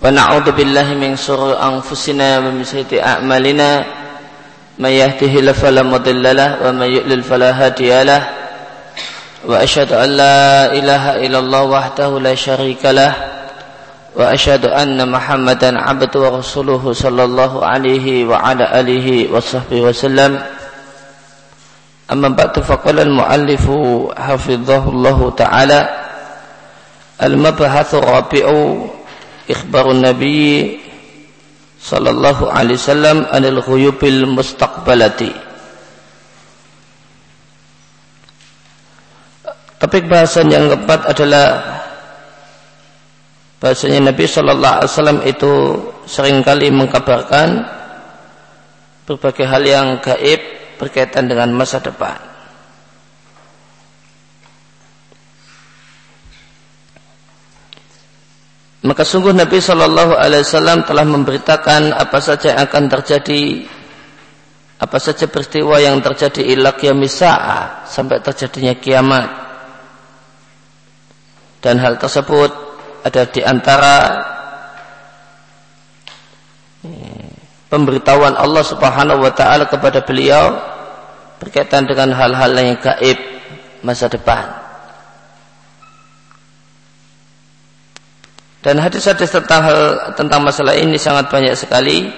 ونعوذ بالله من شرور أنفسنا ومن سيئات أعمالنا. من يهده الله فلا مضل له ومن يضلل فلا هادي له. وأشهد أن لا إله إلا الله وحده لا شريك له. وأشهد أن محمدا عبده ورسوله صلى الله عليه وعلى آله وصحبه وسلم. أما بعد فقال المؤلف حفظه الله تعالى المبحث الرابع ikhbarun nabi sallallahu alaihi wasallam anil ghuyubil mustaqbalati. Topik bahasan yang keempat adalah bahasanya Nabi Shallallahu alaihi wasallam itu sering kali mengkabarkan berbagai hal yang gaib berkaitan dengan masa depan. Maka sungguh Nabi Shallallahu Alaihi Wasallam telah memberitakan apa saja yang akan terjadi, apa saja peristiwa yang terjadi ilak yamisa'a sampai terjadinya kiamat. Dan hal tersebut ada di antara pemberitahuan Allah Subhanahu wa taala kepada beliau berkaitan dengan hal-hal yang gaib masa depan. Dan hadis-hadis tentang tentang masalah ini sangat banyak sekali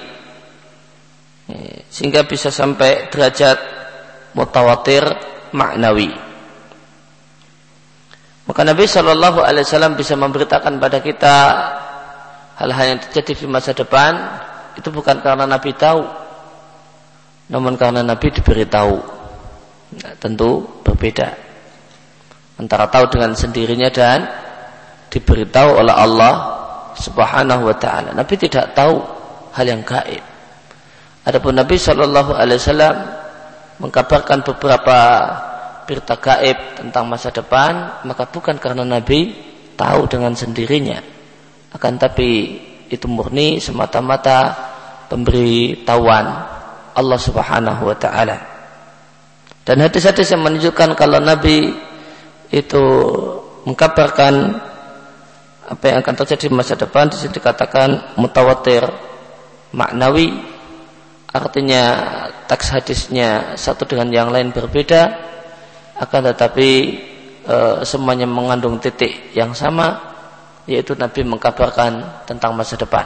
sehingga bisa sampai derajat mutawatir maknawi. Maka Nabi Shallallahu Alaihi Wasallam bisa memberitakan pada kita hal-hal yang terjadi di masa depan itu bukan karena Nabi tahu, namun karena Nabi diberitahu. Nah, tentu berbeda antara tahu dengan sendirinya dan diberitahu oleh Allah Subhanahu wa taala. Nabi tidak tahu hal yang gaib. Adapun Nabi Shallallahu alaihi wasallam mengkabarkan beberapa berita gaib tentang masa depan, maka bukan karena Nabi tahu dengan sendirinya. Akan tapi itu murni semata-mata pemberitahuan Allah Subhanahu wa taala. Dan hadis-hadis yang menunjukkan kalau Nabi itu mengkabarkan apa yang akan terjadi di masa depan di sini dikatakan mutawatir maknawi artinya teks hadisnya satu dengan yang lain berbeda akan tetapi e, semuanya mengandung titik yang sama yaitu Nabi mengkabarkan tentang masa depan.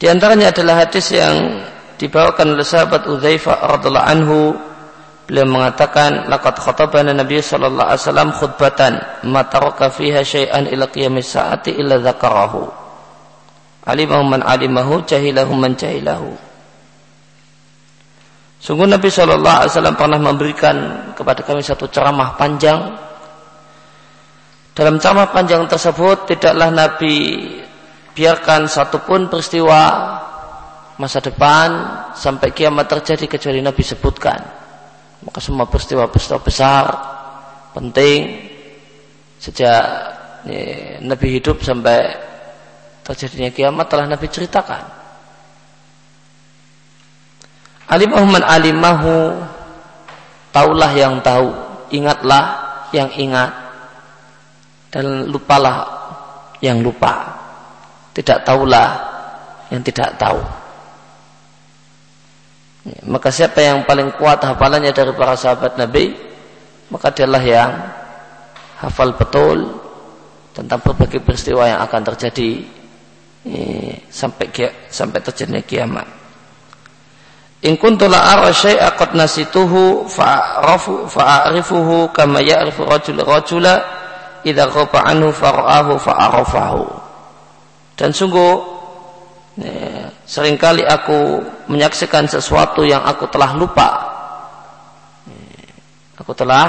Di antaranya adalah hadis yang dibawakan oleh sahabat Udzaifah radhiallahu anhu Beliau mengatakan laqad khatabana Nabi sallallahu alaihi wasallam khutbatan ma taraka fiha syai'an ila qiyamis saati illa dzakarahu. Alimahu man alimahu jahilahu man jahilahu. Sungguh Nabi sallallahu alaihi wasallam pernah memberikan kepada kami satu ceramah panjang. Dalam ceramah panjang tersebut tidaklah Nabi biarkan satupun peristiwa masa depan sampai kiamat terjadi kecuali Nabi sebutkan maka semua peristiwa-peristiwa besar penting sejak ya, Nabi hidup sampai terjadinya kiamat telah Nabi ceritakan. Alimahu man alimahu taulah yang tahu, ingatlah yang ingat dan lupalah yang lupa. Tidak tahulah yang tidak tahu. Maka siapa yang paling kuat hafalannya dari para sahabat Nabi, maka dialah yang hafal betul tentang berbagai peristiwa yang akan terjadi ya, sampai sampai terjadinya kiamat. In kuntu la ara nasituhu fa'arafu fa'arifuhu kama ya'rifu rajul rajula idza ghaba anhu fara'ahu fa'arafahu. Dan sungguh sering kali aku menyaksikan sesuatu yang aku telah lupa. Aku telah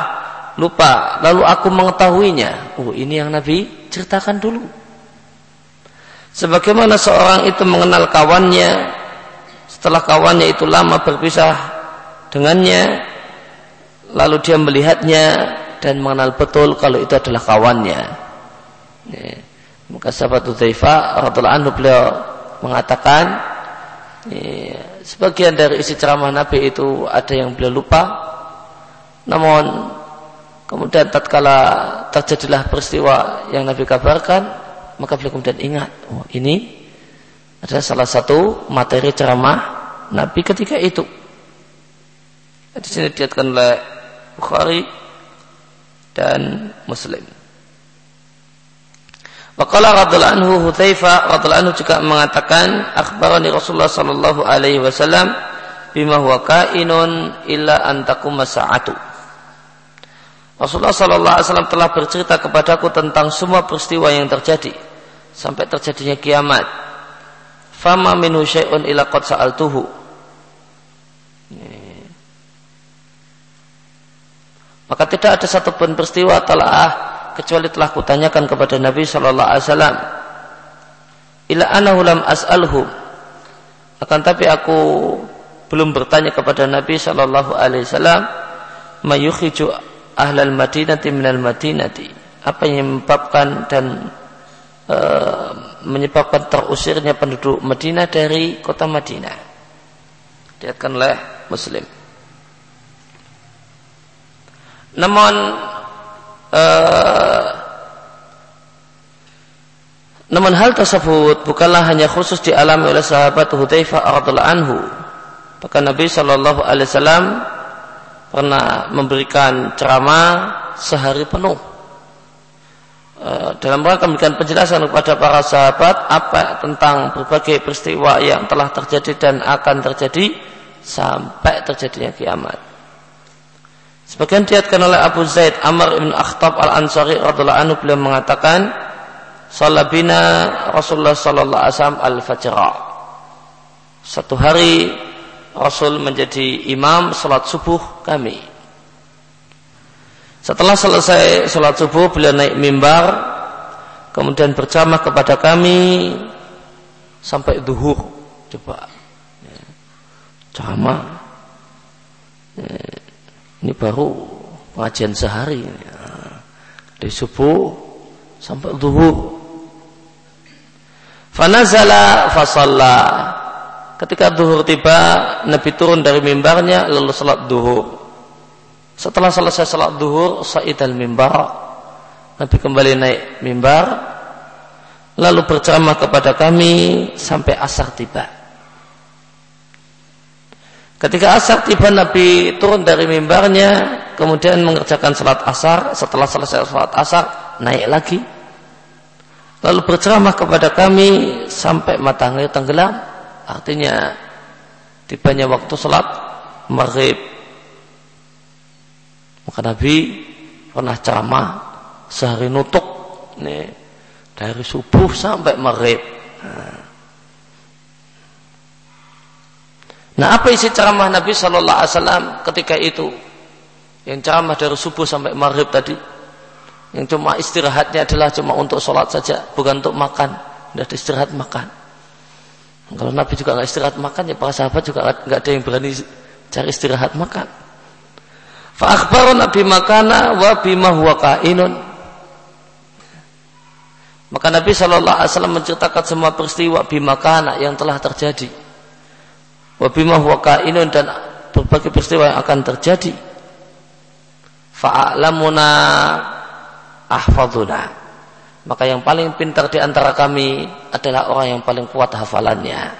lupa, lalu aku mengetahuinya. Oh, ini yang Nabi ceritakan dulu. Sebagaimana seorang itu mengenal kawannya, setelah kawannya itu lama berpisah dengannya, lalu dia melihatnya dan mengenal betul kalau itu adalah kawannya. Ya. Maka sahabat Utsaifa radhiallahu beliau mengatakan ya, sebagian dari isi ceramah Nabi itu ada yang beliau lupa namun Kemudian tatkala terjadilah peristiwa yang Nabi kabarkan, maka beliau kemudian ingat, oh ini adalah salah satu materi ceramah Nabi ketika itu. Di sini dilihatkan oleh Bukhari dan Muslim. Waqala radhiallahu anhu Hudzaifah radhiallahu anhu juga mengatakan akhbarani Rasulullah sallallahu alaihi wasallam bima huwa kainun illa an taquma sa'atu. Rasulullah sallallahu alaihi wasallam telah bercerita kepadaku tentang semua peristiwa yang terjadi sampai terjadinya kiamat. Fama minhu syai'un illa qad sa'altuhu. Maka tidak ada satupun peristiwa telah kecuali telah kutanyakan kepada Nabi Shallallahu Alaihi Wasallam. Ila anahu lam as'alhu. Akan tapi aku belum bertanya kepada Nabi Shallallahu Alaihi Wasallam. Mayukhiju ahlal madinati minal madinati. Apa yang menyebabkan dan e, menyebabkan terusirnya penduduk Madinah dari kota Madinah. Dilihatkan oleh Muslim. Namun uh, namun hal tersebut bukanlah hanya khusus dialami oleh sahabat Hudzaifah radhiallahu anhu. Bahkan Nabi Shallallahu alaihi wasallam pernah memberikan ceramah sehari penuh. Uh, dalam rangka memberikan penjelasan kepada para sahabat apa tentang berbagai peristiwa yang telah terjadi dan akan terjadi sampai terjadinya kiamat. Sebagian diatkan oleh Abu Zaid Amr ibn Akhtab al-Ansari radhiallahu anhu beliau mengatakan Salabina Rasulullah sallallahu alaihi wasallam al-fajr. Satu hari Rasul menjadi imam salat subuh kami. Setelah selesai salat subuh beliau naik mimbar kemudian berjamaah kepada kami sampai duhur. Coba. Ceramah. Ya ini baru pengajian sehari. Dari subuh sampai zuhur. Fanazala fasalla. Ketika duhur tiba, Nabi turun dari mimbarnya lalu salat duhur. Setelah selesai salat duhur, sa'id al-mimbar. Nabi kembali naik mimbar. Lalu berceramah kepada kami sampai asar tiba. Ketika asar tiba Nabi turun dari mimbarnya, kemudian mengerjakan salat asar. Setelah selesai salat asar, naik lagi. Lalu berceramah kepada kami sampai matahari tenggelam. Artinya tibanya waktu salat maghrib. Maka Nabi pernah ceramah sehari nutuk nih dari subuh sampai maghrib. Nah, Nah, apa isi ceramah Nabi Shallallahu Alaihi Wasallam ketika itu? Yang ceramah dari subuh sampai maghrib tadi, yang cuma istirahatnya adalah cuma untuk sholat saja, bukan untuk makan. Tidak ada istirahat makan. Kalau Nabi juga nggak istirahat makan, ya para sahabat juga nggak ada yang berani cari istirahat makan. Fa'akhbaru Nabi makana wa bima huwa kainun. Maka Nabi Shallallahu Alaihi Wasallam menceritakan semua peristiwa bimakana yang telah terjadi wabimah wakainun dan berbagai peristiwa yang akan terjadi. Fa'alamuna ahfaduna. Maka yang paling pintar di antara kami adalah orang yang paling kuat hafalannya.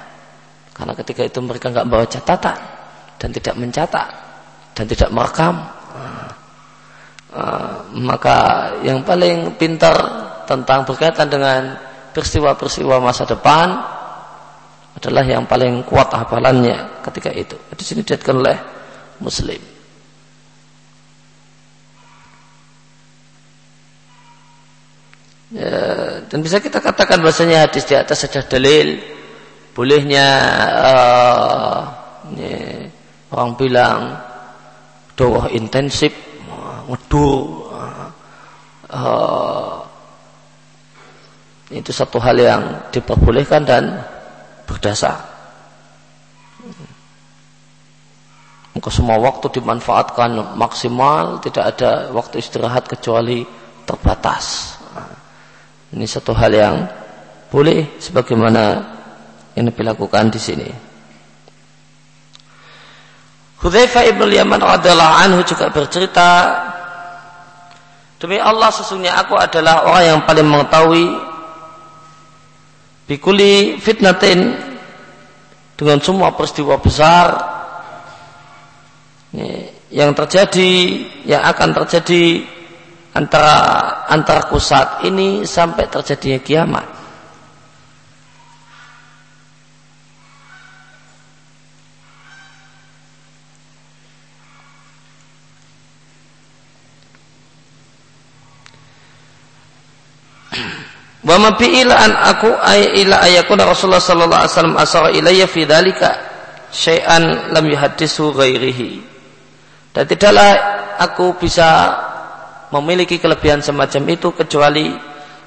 Karena ketika itu mereka nggak bawa catatan dan tidak mencatat dan tidak merekam. Uh, maka yang paling pintar tentang berkaitan dengan peristiwa-peristiwa masa depan adalah yang paling kuat hafalannya ketika itu. Di sini dilihatkan oleh Muslim. Ya, dan bisa kita katakan bahasanya hadis di atas ada dalil bolehnya uh, ya, orang bilang doa intensif, ngedur, uh, itu satu hal yang diperbolehkan dan berdasar. Maka semua waktu dimanfaatkan maksimal, tidak ada waktu istirahat kecuali terbatas. Ini satu hal yang boleh sebagaimana yang dilakukan di sini. Hudzaifah ibn Yaman radhiyallahu anhu juga bercerita Demi Allah sesungguhnya aku adalah orang yang paling mengetahui bikuli fitnatin dengan semua peristiwa besar yang terjadi yang akan terjadi antara antara saat ini sampai terjadinya kiamat. Wa ma ila an aku ay ila ayakuna Rasulullah sallallahu alaihi wasallam asara ilayya fi dzalika syai'an lam yuhaddisu ghairihi. Dan tidaklah aku bisa memiliki kelebihan semacam itu kecuali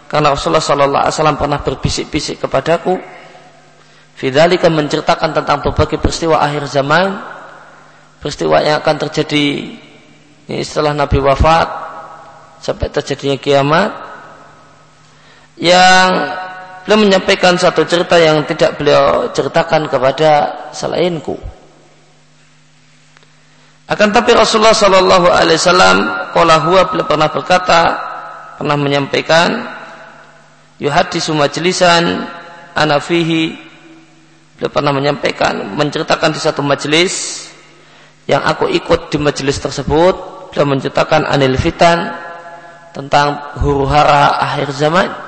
karena Rasulullah sallallahu alaihi wasallam pernah berbisik-bisik kepadaku Fidzalika menceritakan tentang berbagai peristiwa akhir zaman, peristiwa yang akan terjadi setelah Nabi wafat sampai terjadinya kiamat yang beliau menyampaikan satu cerita yang tidak beliau ceritakan kepada selainku. Akan tapi Rasulullah Shallallahu Alaihi Wasallam kalau huwa beliau pernah berkata, pernah menyampaikan, yuhadisu majlisan anafihi beliau pernah menyampaikan, menceritakan di satu majelis yang aku ikut di majelis tersebut, beliau menceritakan anil fitan tentang huru hara akhir zaman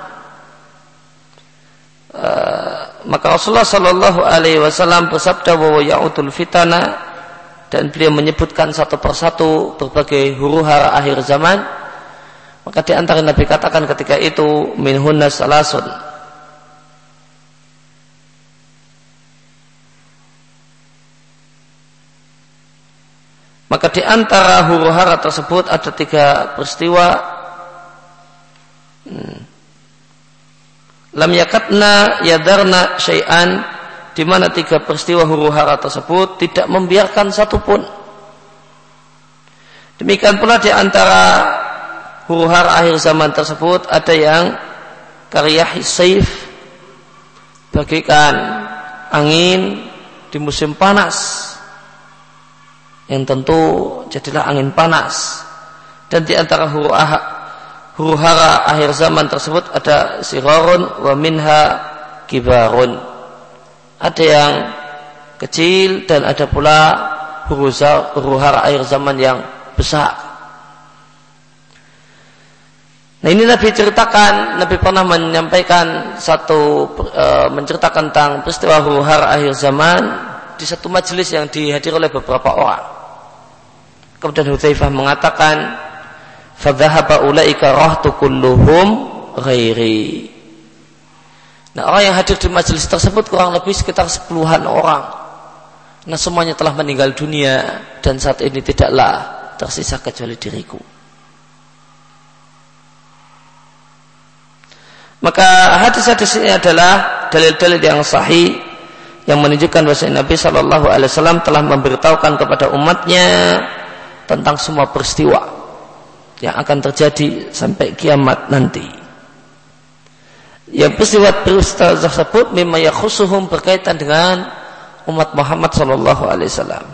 Eh, maka Rasulullah Shallallahu Alaihi Wasallam bersabda bahwa yautul fitana dan beliau menyebutkan satu persatu berbagai huru hara akhir zaman. Maka di antara Nabi katakan ketika itu minhunna salasun. Maka di antara huru hara tersebut ada tiga peristiwa. Hmm, lam yakatna yadarna syai'an. Di mana tiga peristiwa huru hara tersebut tidak membiarkan satupun. Demikian pula di antara huru hara akhir zaman tersebut ada yang karya saif. Bagikan angin di musim panas. Yang tentu jadilah angin panas. Dan di antara huru huru hara akhir zaman tersebut ada sirarun wa minha kibarun. Ada yang kecil dan ada pula huru hara akhir zaman yang besar. Nah ini Nabi ceritakan, Nabi pernah menyampaikan satu e, menceritakan tentang peristiwa huru hara akhir zaman di satu majelis yang dihadiri oleh beberapa orang. Kemudian Hudzaifah mengatakan, fadhahaba ulaika rahtu kulluhum ghairi. Nah orang yang hadir di majelis tersebut kurang lebih sekitar sepuluhan orang. Nah semuanya telah meninggal dunia dan saat ini tidaklah tersisa kecuali diriku. Maka hadis-hadis ini adalah dalil-dalil yang sahih yang menunjukkan bahwa Nabi Shallallahu Alaihi Wasallam telah memberitahukan kepada umatnya tentang semua peristiwa yang akan terjadi sampai kiamat nanti. Yang peristiwa peristiwa tersebut memang yakhusuhum berkaitan dengan umat Muhammad Sallallahu Alaihi Wasallam.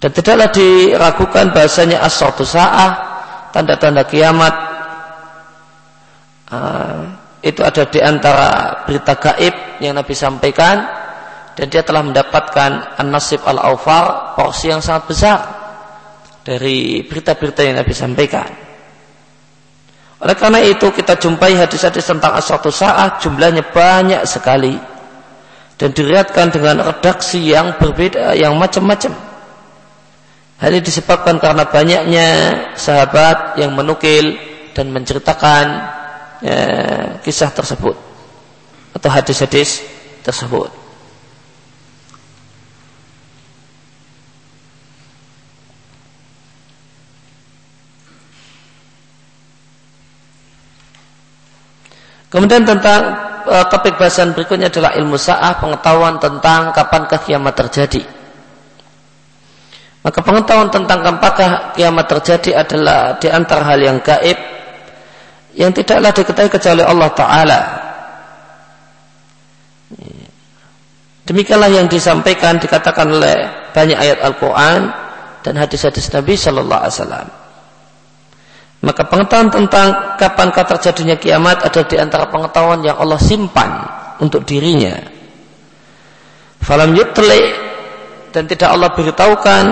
Dan tidaklah diragukan bahasanya as-suatu sa'ah tanda-tanda kiamat uh, itu ada di antara berita gaib yang Nabi sampaikan dan dia telah mendapatkan an-nasib al-awfar porsi yang sangat besar dari berita-berita yang Nabi sampaikan. Oleh karena itu kita jumpai hadis-hadis tentang asal saat jumlahnya banyak sekali dan diriatkan dengan redaksi yang berbeda, yang macam-macam. Hal ini disebabkan karena banyaknya sahabat yang menukil dan menceritakan ya, kisah tersebut atau hadis-hadis tersebut. Kemudian tentang e, bahasan berikutnya adalah ilmu sa'ah, pengetahuan tentang kapan kiamat terjadi. Maka pengetahuan tentang kapan kiamat terjadi adalah di antara hal yang gaib yang tidaklah diketahui kecuali Allah Ta'ala. Demikianlah yang disampaikan dikatakan oleh banyak ayat Al-Quran dan hadis-hadis Nabi Shallallahu Alaihi Wasallam. Maka pengetahuan tentang kapankah terjadinya kiamat ada di antara pengetahuan yang Allah simpan untuk dirinya. Falam yutli dan tidak Allah beritahukan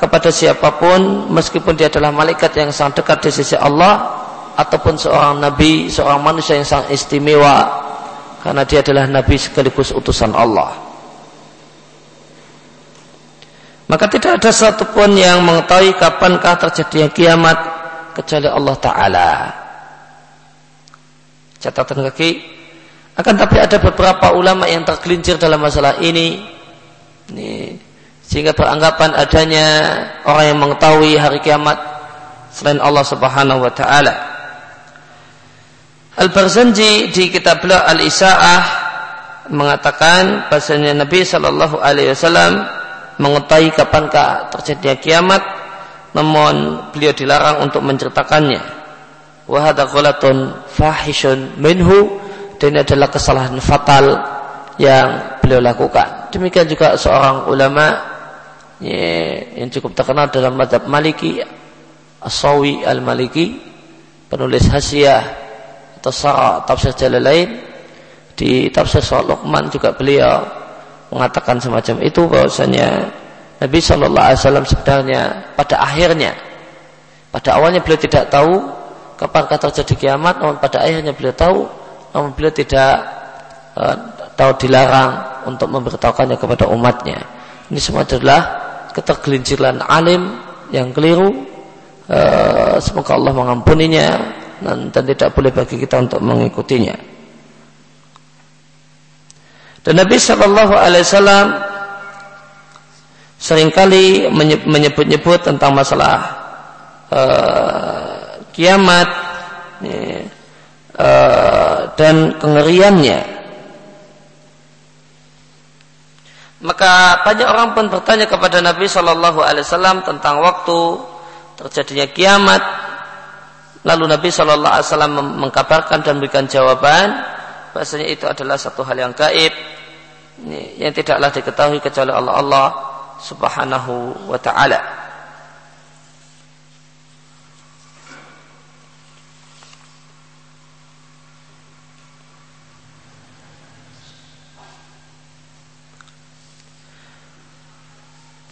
kepada siapa pun meskipun dia adalah malaikat yang sangat dekat di sisi Allah ataupun seorang nabi, seorang manusia yang sangat istimewa karena dia adalah nabi sekaligus utusan Allah. Maka tidak ada satupun yang mengetahui kapankah terjadinya kiamat kecuali Allah Ta'ala. Catatan kaki. Akan tapi ada beberapa ulama yang tergelincir dalam masalah ini. ini sehingga beranggapan adanya orang yang mengetahui hari kiamat selain Allah Subhanahu wa taala. Al-Barzanji di kitab Al-Isa'ah mengatakan bahasanya Nabi Shallallahu alaihi wasallam mengetahui kapankah terjadinya kiamat namun beliau dilarang untuk menceritakannya. Wahada ghalatun fahishun minhu dan ini adalah kesalahan fatal yang beliau lakukan. Demikian juga seorang ulama ya, yang cukup terkenal dalam madhab maliki Asawi al-Maliki penulis hasiah atau sarah tafsir lain. Di tafsir Luqman juga beliau mengatakan semacam itu bahwasanya Nabi Shallallahu Alaihi Wasallam sebenarnya pada akhirnya, pada awalnya beliau tidak tahu kapan akan terjadi kiamat, namun pada akhirnya beliau tahu, namun beliau tidak uh, tahu dilarang untuk memberitahukannya kepada umatnya. Ini semua adalah ketergelinciran alim yang keliru. Uh, semoga Allah mengampuninya dan, dan tidak boleh bagi kita untuk mengikutinya. Dan Nabi Shallallahu Alaihi Wasallam sering kali menyebut-nyebut tentang masalah uh, kiamat ya, uh, dan kengeriannya. Maka banyak orang pun bertanya kepada Nabi Shallallahu Alaihi Wasallam tentang waktu terjadinya kiamat. Lalu Nabi Shallallahu Alaihi Wasallam mengkabarkan dan memberikan jawaban bahasanya itu adalah satu hal yang gaib yang tidaklah diketahui kecuali Allah Allah subhanahu wa ta'ala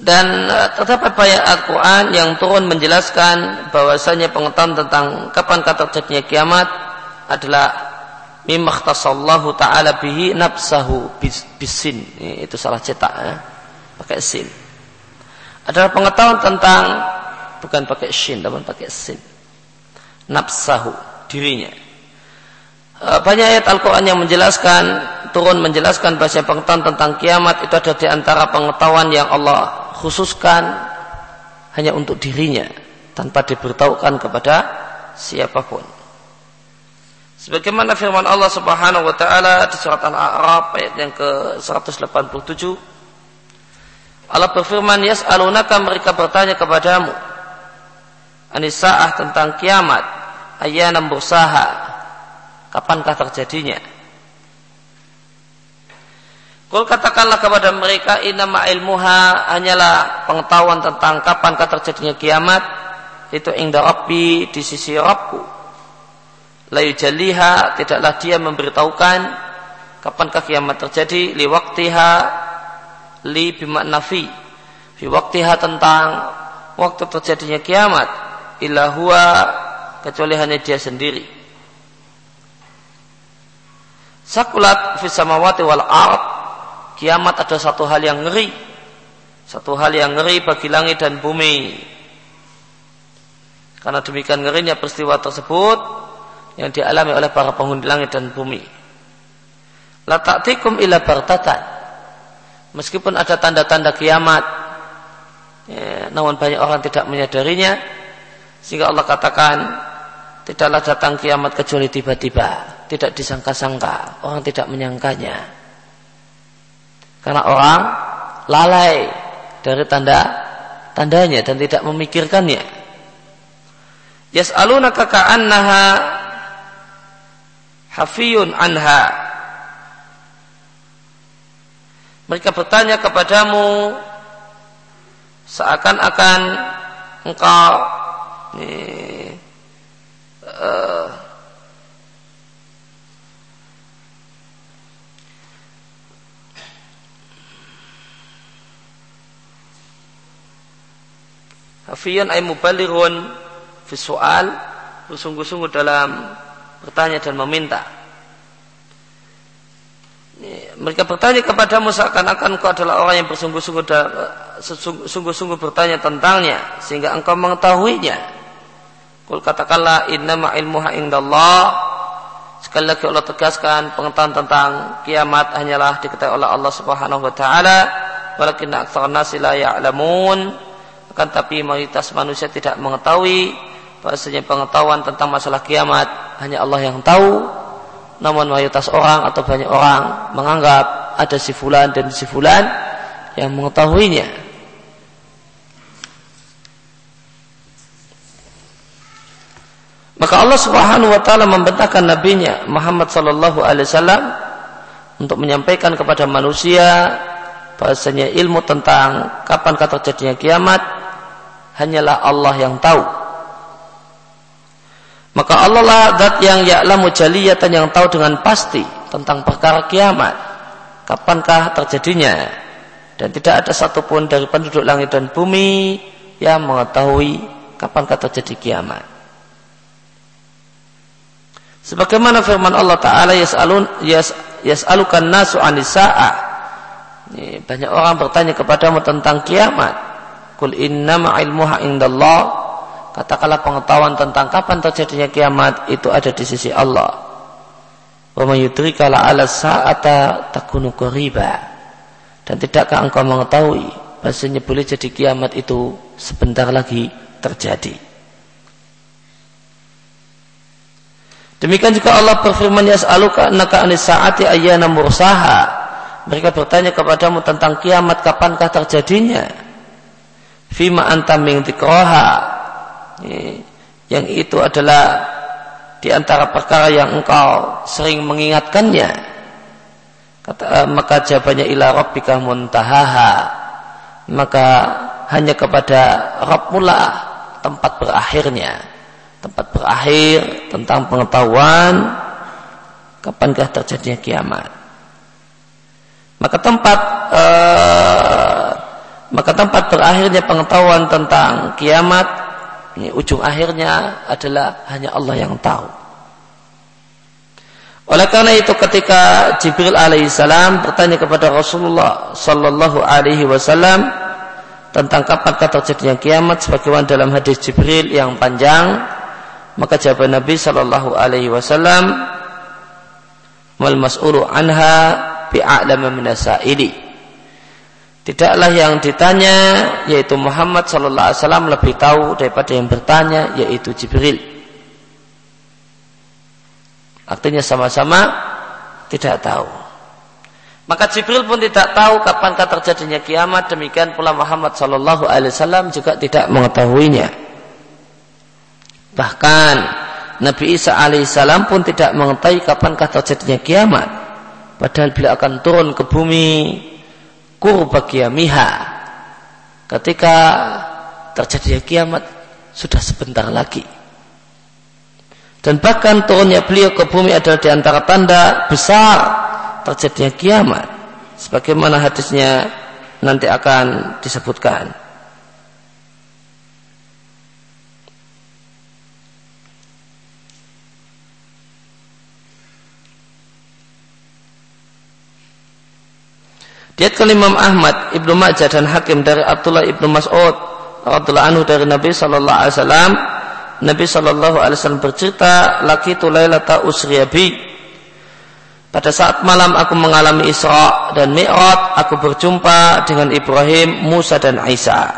dan eh, terdapat banyak Al-Quran yang turun menjelaskan bahwasanya pengetahuan tentang kapan kata terjadinya kiamat adalah mimakhtasallahu ta'ala bihi nafsahu bisin itu salah cetak ya pakai sin. Adalah pengetahuan tentang bukan pakai shin, namun pakai sin. Nafsahu, dirinya. E, banyak ayat Al-Quran yang menjelaskan, turun menjelaskan bahasa pengetahuan tentang kiamat itu ada di antara pengetahuan yang Allah khususkan hanya untuk dirinya tanpa diberitahukan kepada siapa pun. Sebagaimana firman Allah Subhanahu wa taala di surat Al-A'raf ayat yang ke-187 Allah berfirman, Yas'alunaka mereka bertanya kepadamu. Anisa'ah tentang kiamat. Ayana bursaha. Kapankah terjadinya? Kul katakanlah kepada mereka inama ilmuha hanyalah pengetahuan tentang kapankah terjadinya kiamat itu inda rabbi di sisi Rabbku. Layu jaliha tidaklah dia memberitahukan kapankah kiamat terjadi liwaktiha li bimakna fi fi waktiha tentang waktu terjadinya kiamat illa huwa kecuali hanya dia sendiri. Sakulat fi samawati wal ard kiamat ada satu hal yang ngeri satu hal yang ngeri bagi langit dan bumi. Karena demikian ngerinya peristiwa tersebut yang dialami oleh para penghuni langit dan bumi. La ta'tikum illa bartatan meskipun ada tanda-tanda kiamat ya, namun banyak orang tidak menyadarinya sehingga Allah katakan tidaklah datang kiamat kecuali tiba-tiba tidak disangka-sangka orang tidak menyangkanya. Karena orang lalai dari tanda tandanya dan tidak memikirkannya. Yas'alunaka ka'annaha hafiyun anha mereka bertanya kepadamu seakan-akan engkau nih, uh, eh, Hafiyun ay mubalighun fi soal bersungguh-sungguh dalam bertanya dan meminta mereka bertanya kepadamu seakan-akan engkau adalah orang yang bersungguh-sungguh sungguh-sungguh bertanya tentangnya sehingga engkau mengetahuinya. Kul katakanlah innama ilmuha indallah. Sekali lagi Allah tegaskan pengetahuan tentang kiamat hanyalah diketahui oleh Allah Subhanahu wa taala. Walakin aktsarun la ya'lamun. Akan tapi mayoritas manusia tidak mengetahui bahwasanya pengetahuan tentang masalah kiamat hanya Allah yang tahu namun mayoritas orang atau banyak orang menganggap ada si fulan dan si fulan yang mengetahuinya. Maka Allah Subhanahu wa taala membentangkan nabinya Muhammad sallallahu alaihi wasallam untuk menyampaikan kepada manusia bahasanya ilmu tentang kapan terjadinya kiamat hanyalah Allah yang tahu. Maka Allah lah zat yang ya'lamu jaliyatan yang tahu dengan pasti tentang perkara kiamat. Kapankah terjadinya? Dan tidak ada satupun dari penduduk langit dan bumi yang mengetahui kapankah terjadi kiamat. Sebagaimana firman Allah Ta'ala yas'alun yas, yas'alukan nasu anisa'ah. Banyak orang bertanya kepadamu tentang kiamat. Kul innama ilmuha indallah katakanlah pengetahuan tentang kapan terjadinya kiamat itu ada di sisi Allah. Dan tidakkah engkau mengetahui bahasanya boleh jadi kiamat itu sebentar lagi terjadi. Demikian juga Allah berfirman yas'aluka annaka anis sa'ati ayyana mursaha. Mereka bertanya kepadamu tentang kiamat kapankah terjadinya. Fima anta min yang itu adalah di antara perkara yang engkau sering mengingatkannya. Kata eh, maka jawabannya ila rabbika muntahaha. Maka hanya kepada Rabbmu lah tempat berakhirnya. Tempat berakhir tentang pengetahuan kapankah terjadinya kiamat. Maka tempat uh, maka tempat berakhirnya pengetahuan tentang kiamat ini ujung akhirnya adalah hanya Allah yang tahu. Oleh karena itu ketika Jibril alaihissalam bertanya kepada Rasulullah sallallahu alaihi wasallam tentang kapan terjadinya kiamat sebagaimana dalam hadis Jibril yang panjang, maka jawaban Nabi sallallahu alaihi wasallam wal mas'ulu anha bi'a'lama minasaili. Tidaklah yang ditanya yaitu Muhammad sallallahu alaihi wasallam lebih tahu daripada yang bertanya yaitu Jibril. Artinya sama-sama tidak tahu. Maka Jibril pun tidak tahu kapankah terjadinya kiamat, demikian pula Muhammad sallallahu alaihi wasallam juga tidak mengetahuinya. Bahkan Nabi Isa alaihissalam pun tidak mengetahui kapankah terjadinya kiamat. Padahal bila akan turun ke bumi miha ketika terjadi kiamat sudah sebentar lagi. Dan bahkan turunnya beliau ke bumi adalah di antara tanda besar terjadinya kiamat. Sebagaimana hadisnya nanti akan disebutkan Diatkan Imam Ahmad, Ibnu Majah dan Hakim dari Abdullah Ibnu Mas'ud radhiyallahu anhu dari Nabi sallallahu alaihi wasallam. Nabi sallallahu alaihi wasallam bercerita laki tu lailata usriyabi pada saat malam aku mengalami Isra dan Mi'raj aku berjumpa dengan Ibrahim, Musa dan Isa.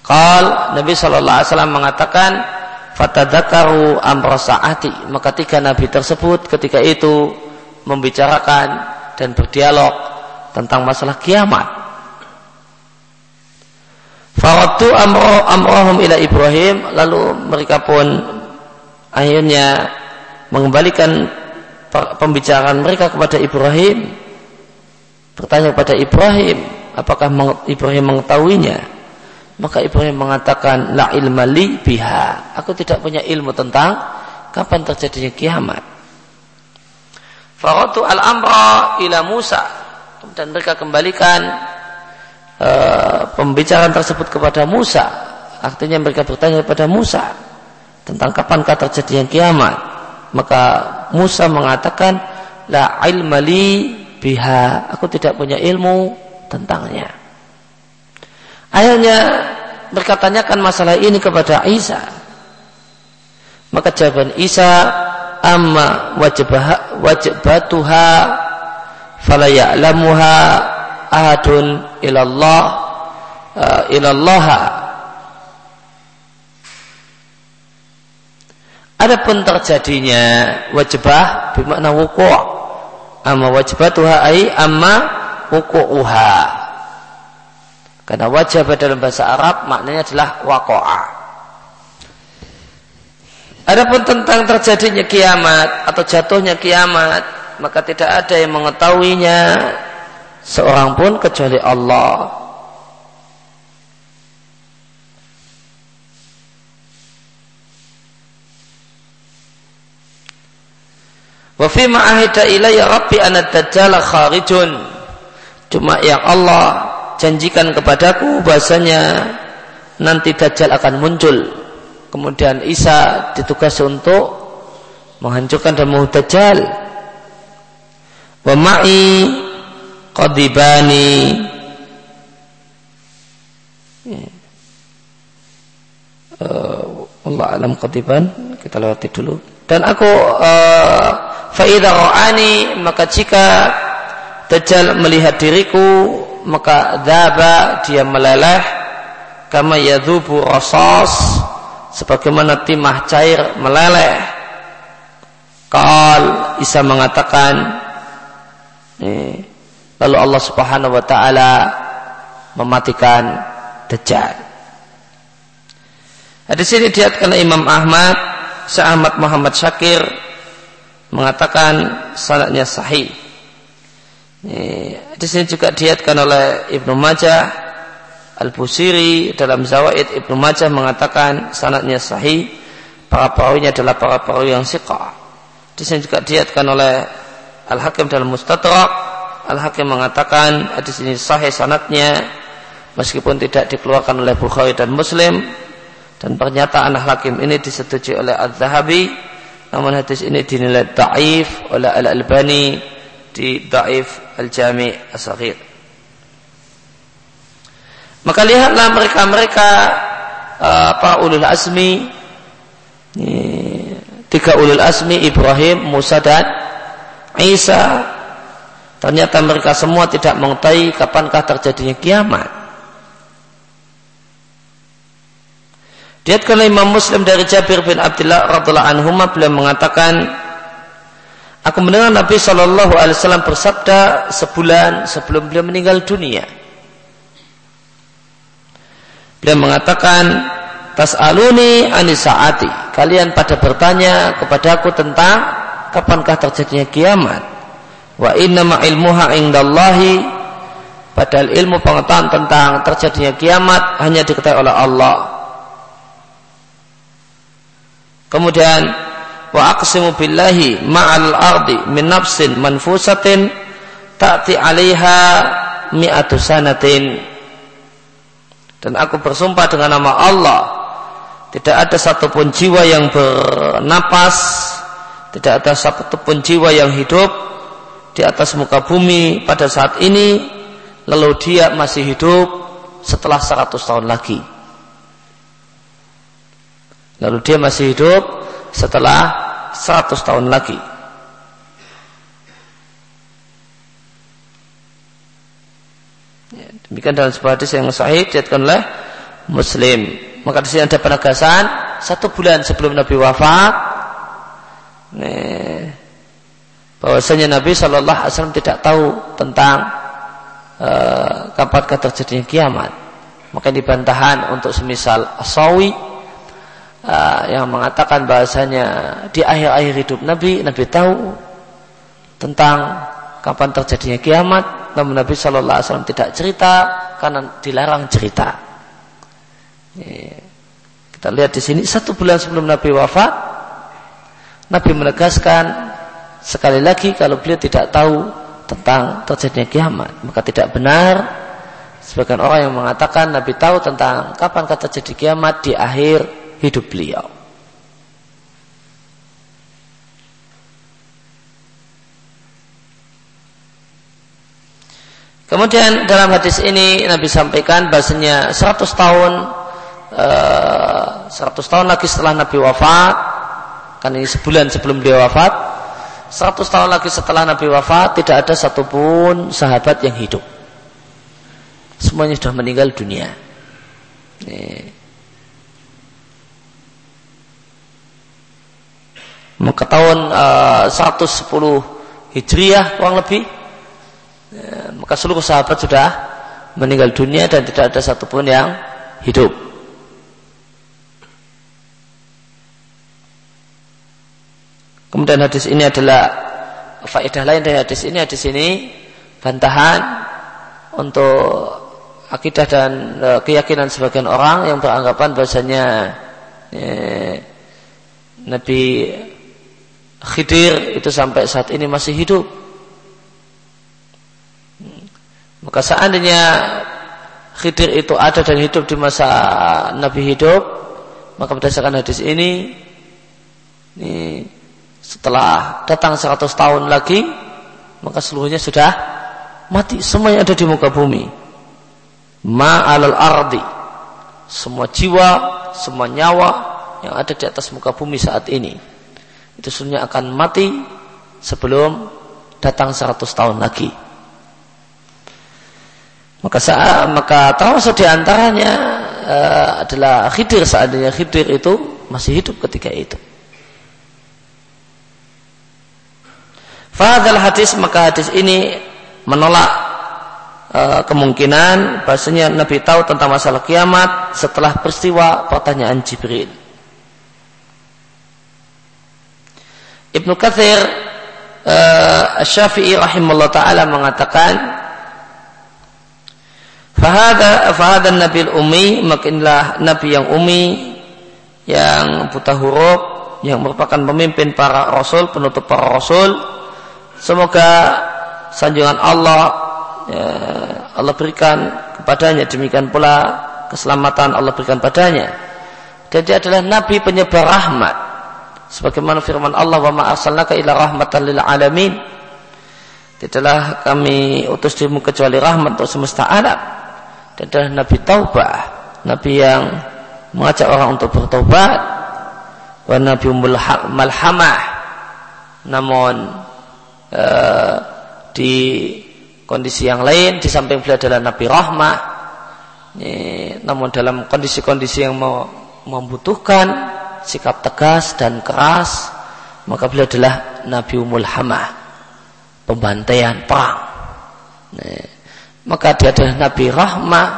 Qal Nabi sallallahu alaihi wasallam mengatakan fatadzakaru amra saati. Maka tiga nabi tersebut ketika itu membicarakan dan berdialog tentang masalah kiamat. Faratu amro amrohum ila Ibrahim. Lalu mereka pun akhirnya mengembalikan pembicaraan mereka kepada Ibrahim. Bertanya kepada Ibrahim apakah Ibrahim mengetahuinya? Maka Ibrahim mengatakan la ilmali biha. Aku tidak punya ilmu tentang kapan terjadinya kiamat. Faratu al-amra ila Musa dan mereka kembalikan e, pembicaraan tersebut kepada Musa. Artinya mereka bertanya kepada Musa tentang kapankah terjadinya kiamat. Maka Musa mengatakan la ilmali biha. Aku tidak punya ilmu tentangnya. Akhirnya mereka tanyakan masalah ini kepada Isa. Maka jawaban Isa amma wajibah wajibatuha fala ya'lamuha ahadun ilallah uh, ilallaha. Adapun terjadinya wajibah bermakna wuku' amma wajibatuha ai amma wuku'uha. Karena wajib dalam bahasa Arab maknanya adalah waqa'a Adapun tentang terjadinya kiamat atau jatuhnya kiamat, maka tidak ada yang mengetahuinya seorang pun kecuali Allah. Wa fi ilayya rabbi anad dajjal kharijun. Cuma yang Allah janjikan kepadaku bahasanya nanti dajjal akan muncul Kemudian Isa ditugasi untuk menghancurkan dan dajjal. Wa ma'i qadibani. Uh, Allah alam qadiban kita lewati dulu. Dan aku uh, faida ro'ani maka jika Dajjal melihat diriku maka daba dia meleleh. Kama yadhubu rasas sebagaimana timah cair meleleh. Kal Isa mengatakan eh, lalu Allah Subhanahu wa taala mematikan Dajjal. Nah, di sini diatkan Imam Ahmad, Syekh Muhammad Syakir mengatakan sanadnya sahih. Di sini juga diatkan oleh Ibnu Majah Al-Busiri dalam Zawaid Ibnu Majah mengatakan sanatnya sahih para perawinya adalah para perawi yang siqah. Di sini juga diatkan oleh Al-Hakim dalam Mustadrak Al-Hakim mengatakan di sini sahih sanatnya meskipun tidak dikeluarkan oleh Bukhari dan Muslim dan pernyataan Al-Hakim ini disetujui oleh Al-Zahabi namun hadis ini dinilai da'if oleh Al-Albani di Da'if Al-Jami' As-Saghir. Maka lihatlah mereka-mereka uh, para ulul azmi tiga ulul azmi Ibrahim, Musa dan Isa ternyata mereka semua tidak mengetahui kapankah terjadinya kiamat. Diatkan Imam Muslim dari Jabir bin Abdullah radhiallahu anhu beliau mengatakan Aku mendengar Nabi Shallallahu Alaihi Wasallam bersabda sebulan sebelum beliau meninggal dunia. Beliau mengatakan Tas'aluni anisaati Kalian pada bertanya kepadaku tentang Kapankah terjadinya kiamat? Wa innama ilmuha indallahi. Padahal ilmu pengetahuan tentang terjadinya kiamat Hanya diketahui oleh Allah. Kemudian Wa aqsimu billahi ma'al ardi Min nafsin manfusatin Ta'ti alaiha mi'atu sanatin. Dan aku bersumpah dengan nama Allah tidak ada satupun jiwa yang bernapas tidak ada satupun jiwa yang hidup di atas muka bumi pada saat ini lalu dia masih hidup setelah 100 tahun lagi lalu dia masih hidup setelah 100 tahun lagi Demikian dalam sebuah hadis yang sahih diatkan oleh Muslim. Maka di sini ada penegasan satu bulan sebelum Nabi wafat. Bahwasanya Nabi Shallallahu Alaihi Wasallam tidak tahu tentang uh, kapan terjadinya kiamat. Maka dibantahan untuk semisal Asawi uh, yang mengatakan bahasanya di akhir-akhir hidup Nabi, Nabi tahu tentang kapan terjadinya kiamat. Namun Nabi Shallallahu Alaihi Wasallam tidak cerita karena dilarang cerita. Kita lihat di sini satu bulan sebelum Nabi wafat Nabi menegaskan sekali lagi kalau beliau tidak tahu tentang terjadinya kiamat maka tidak benar sebagian orang yang mengatakan Nabi tahu tentang kapan kata jadi kiamat di akhir hidup beliau. Kemudian dalam hadis ini Nabi sampaikan bahasanya 100 tahun uh, eh, 100 tahun lagi setelah Nabi wafat kan ini sebulan sebelum dia wafat 100 tahun lagi setelah Nabi wafat tidak ada satupun sahabat yang hidup. Semuanya sudah meninggal dunia. Maka tahun uh, 110 Hijriah kurang lebih. Ya, maka seluruh sahabat sudah meninggal dunia dan tidak ada satupun yang hidup. Kemudian hadis ini adalah faedah lain dari hadis ini. Hadis ini bantahan untuk akidah dan e, keyakinan sebagian orang yang beranggapan bahasanya eh, Nabi Khidir itu sampai saat ini masih hidup Maka seandainya Khidir itu ada dan hidup di masa Nabi hidup, maka berdasarkan hadis ini, ini setelah datang 100 tahun lagi, maka seluruhnya sudah mati. Semua yang ada di muka bumi. Ma'alal ardi. Semua jiwa, semua nyawa yang ada di atas muka bumi saat ini. Itu semuanya akan mati sebelum datang 100 tahun lagi. Maka saat, maka termasuk di antaranya uh, adalah Khidir seandainya Khidir itu masih hidup ketika itu. Fadal hadis maka hadis ini menolak uh, kemungkinan bahasanya Nabi tahu tentang masalah kiamat setelah peristiwa pertanyaan Jibril. Ibnu Katsir uh, Syafi'i rahimahullah taala mengatakan Fahada fahada Nabi Umi makinlah Nabi yang umi yang buta huruf yang merupakan pemimpin para rasul penutup para rasul semoga sanjungan Allah ya, Allah berikan kepadanya demikian pula keselamatan Allah berikan padanya. Dan dia adalah Nabi penyebar rahmat. Sebagaimana firman Allah wa ma arsalnaka ila rahmatan lil alamin. Tidaklah kami utus dirimu kecuali rahmat untuk semesta alam. Dan adalah Nabi Taubah Nabi yang mengajak orang untuk bertobat wa Nabi Malhamah. Namun uh, di kondisi yang lain di samping beliau adalah Nabi Rahmah. Namun dalam kondisi-kondisi yang membutuhkan sikap tegas dan keras maka beliau adalah Nabi Umul Hamah. Pembantaian perang. Maka dia adalah Nabi Rahmah.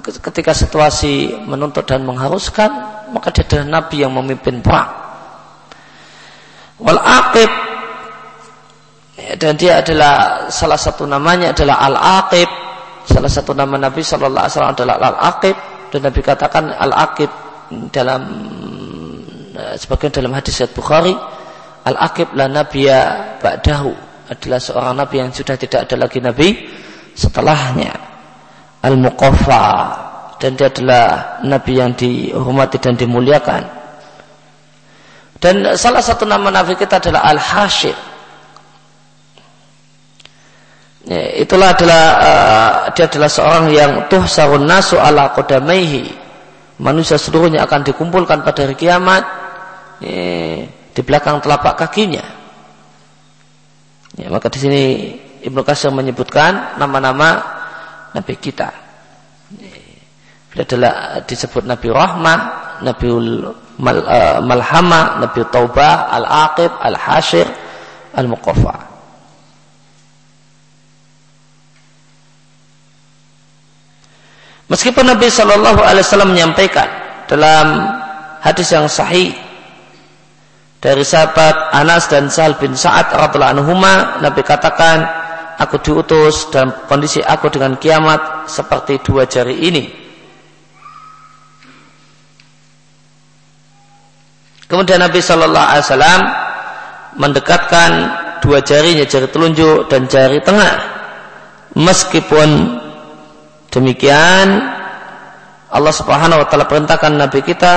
Ketika situasi menuntut dan mengharuskan maka dia adalah Nabi yang memimpin perang. Wal aqib dan dia adalah salah satu namanya adalah al aqib salah satu nama Nabi Shallallahu Alaihi Wasallam adalah al aqib dan Nabi katakan al aqib dalam eh, sebagian dalam hadis Bukhari al aqib la nabiya ba'dahu. Adalah seorang nabi yang sudah tidak ada lagi nabi setelahnya. Al-Muqaffa. Dan dia adalah nabi yang dihormati dan dimuliakan. Dan salah satu nama nabi kita adalah Al-Hashir ya, itulah adalah uh, dia adalah seorang yang tuh sarun nasu ala kodamaihi manusia seluruhnya akan dikumpulkan pada hari kiamat ya, di belakang telapak kakinya ya, maka di sini Ibnu Qasir menyebutkan nama-nama Nabi kita. Beliau adalah disebut Nabi Rahmah, Nabi Mal, uh, Malhama, Nabi Taubah, Al-Aqib, Al-Hashir, Al-Muqaffa. Meskipun Nabi Shallallahu Alaihi Wasallam menyampaikan dalam hadis yang sahih dari sahabat Anas dan Sal bin Sa'ad radhiallahu anhuma Nabi katakan aku diutus dalam kondisi aku dengan kiamat seperti dua jari ini. Kemudian Nabi Shallallahu Alaihi Wasallam mendekatkan dua jarinya, jari telunjuk dan jari tengah, meskipun Demikian Allah Subhanahu wa taala perintahkan nabi kita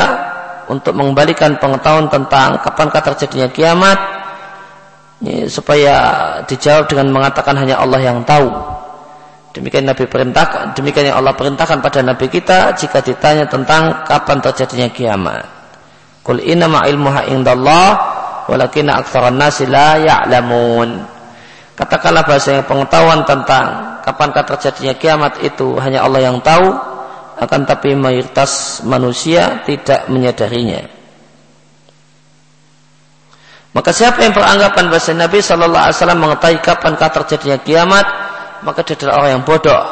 untuk mengembalikan pengetahuan tentang kapankah terjadinya kiamat ya, supaya dijawab dengan mengatakan hanya Allah yang tahu. Demikian Nabi perintahkan, demikian yang Allah perintahkan pada Nabi kita jika ditanya tentang kapan terjadinya kiamat. Qul inna ma ilmuha indallah walakin aktsaran nasi la ya'lamun. Katakanlah bahasanya pengetahuan tentang kapankah terjadinya kiamat itu hanya Allah yang tahu, akan tapi mayoritas manusia tidak menyadarinya. Maka siapa yang beranggapan bahasa Nabi Shallallahu Alaihi Wasallam mengetahui kapankah terjadinya kiamat, maka dia adalah orang yang bodoh.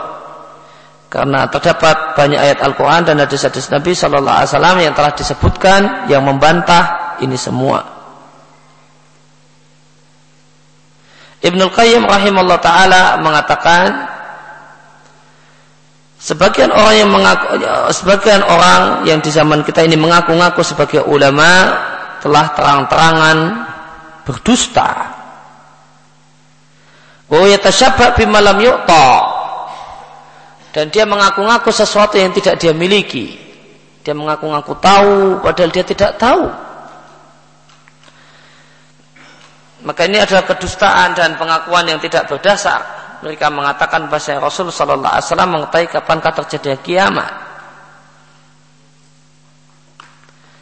Karena terdapat banyak ayat Al-Quran dan hadis-hadis Nabi Shallallahu Alaihi Wasallam yang telah disebutkan yang membantah ini semua. Ibnul Qayyim rahimahullah taala mengatakan sebagian orang yang mengaku sebagian orang yang di zaman kita ini mengaku-ngaku sebagai ulama telah terang-terangan berdusta Oh yatasyabbah bima lam yu'ta. Dan dia mengaku-ngaku sesuatu yang tidak dia miliki. Dia mengaku-ngaku tahu padahal dia tidak tahu. Maka ini adalah kedustaan dan pengakuan yang tidak berdasar. Mereka mengatakan bahasa Rasul Sallallahu Alaihi Wasallam mengetahui kapankah terjadi kiamat.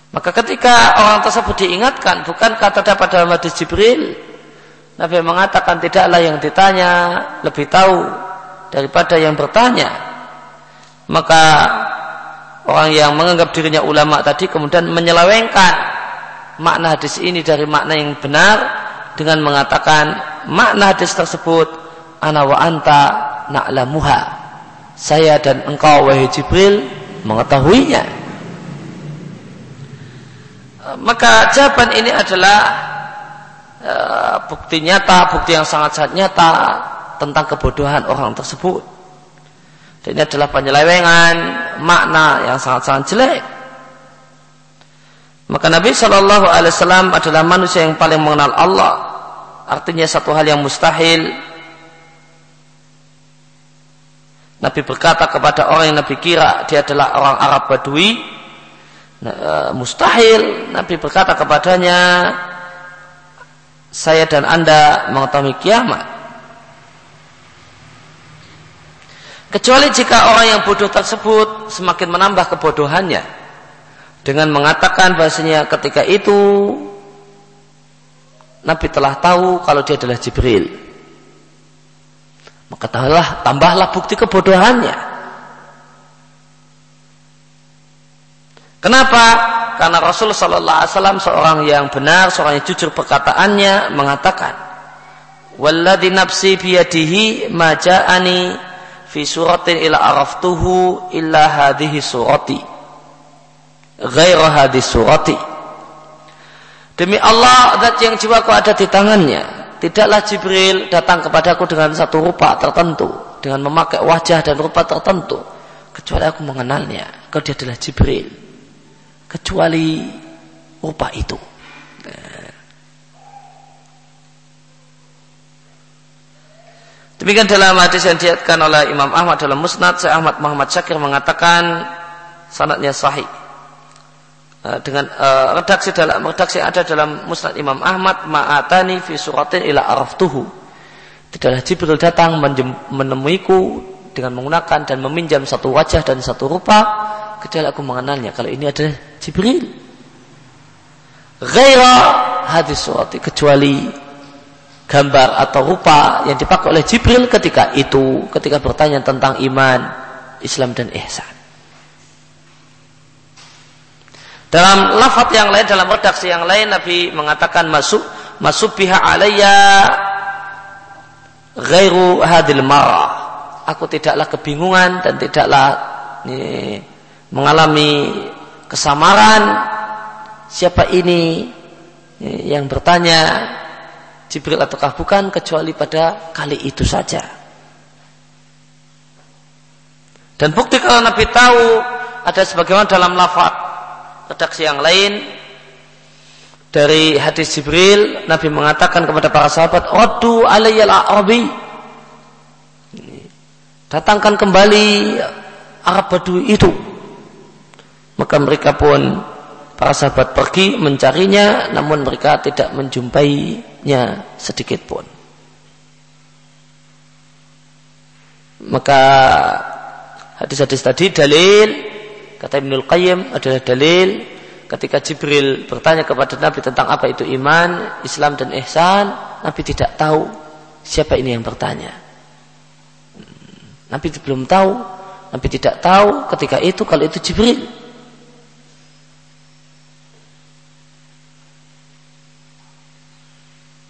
Maka ketika orang tersebut diingatkan, bukan kata dapat dalam hadis Jibril, Nabi mengatakan tidaklah yang ditanya lebih tahu daripada yang bertanya. Maka orang yang menganggap dirinya ulama tadi kemudian menyelewengkan makna hadis ini dari makna yang benar dengan mengatakan makna hadis tersebut ana wa anta na'lamuha. Saya dan engkau wahai Jibril mengetahuinya. Maka jawaban ini adalah e, bukti nyata, bukti yang sangat-sangat nyata tentang kebodohan orang tersebut. Dan ini adalah penyelewengan makna yang sangat-sangat jelek. Maka Nabi Shallallahu Alaihi Wasallam adalah manusia yang paling mengenal Allah. Artinya satu hal yang mustahil. Nabi berkata kepada orang yang Nabi kira dia adalah orang Arab Badui. Nah, e, mustahil. Nabi berkata kepadanya, saya dan Anda mengetahui kiamat. Kecuali jika orang yang bodoh tersebut semakin menambah kebodohannya dengan mengatakan bahasanya ketika itu Nabi telah tahu kalau dia adalah Jibril. Maka tambahlah, tambahlah bukti kebodohannya. Kenapa? Karena Rasul Sallallahu Alaihi Wasallam seorang yang benar, seorang yang jujur perkataannya mengatakan, "Walladhi nafsi biyadihi maja'ani fi suratin ila araftuhu illa hadhihi surati." Ghaira hadhihi surati. Demi Allah, zat yang jiwaku ada di tangannya. Tidaklah Jibril datang kepadaku dengan satu rupa tertentu, dengan memakai wajah dan rupa tertentu, kecuali aku mengenalnya. Kau dia adalah Jibril kecuali rupa itu. Demikian dalam hadis yang diatkan oleh Imam Ahmad dalam Musnad, saya Ahmad Muhammad Syakir mengatakan sanatnya sahih. Eh, dengan uh, redaksi dalam redaksi ada dalam Musnad Imam Ahmad ma'atani fi suratin ila araftuhu. Tidaklah Jibril datang menemuiku dengan menggunakan dan meminjam satu wajah dan satu rupa. Kecuali aku mengenalnya. Kalau ini adalah Jibril. Ghaira hadis surati. Kecuali gambar atau rupa yang dipakai oleh Jibril ketika itu ketika bertanya tentang iman Islam dan ihsan dalam lafaz yang lain dalam redaksi yang lain Nabi mengatakan masuk masuk pihak alaiya ghairu hadil marah aku tidaklah kebingungan dan tidaklah ini, mengalami kesamaran. Siapa ini yang bertanya? Jibril ataukah bukan? Kecuali pada kali itu saja. Dan bukti kalau Nabi tahu ada sebagaimana dalam lafaz redaksi yang lain dari hadis Jibril Nabi mengatakan kepada para sahabat Raddu alayyal a'rabi datangkan kembali Arab Badui itu. Maka mereka pun para sahabat pergi mencarinya namun mereka tidak menjumpainya sedikit pun. Maka hadis-hadis tadi dalil kata Ibnul Qayyim adalah dalil ketika Jibril bertanya kepada Nabi tentang apa itu iman, Islam dan ihsan, Nabi tidak tahu siapa ini yang bertanya. Nabi belum tahu, Nabi tidak tahu ketika itu kalau itu Jibril.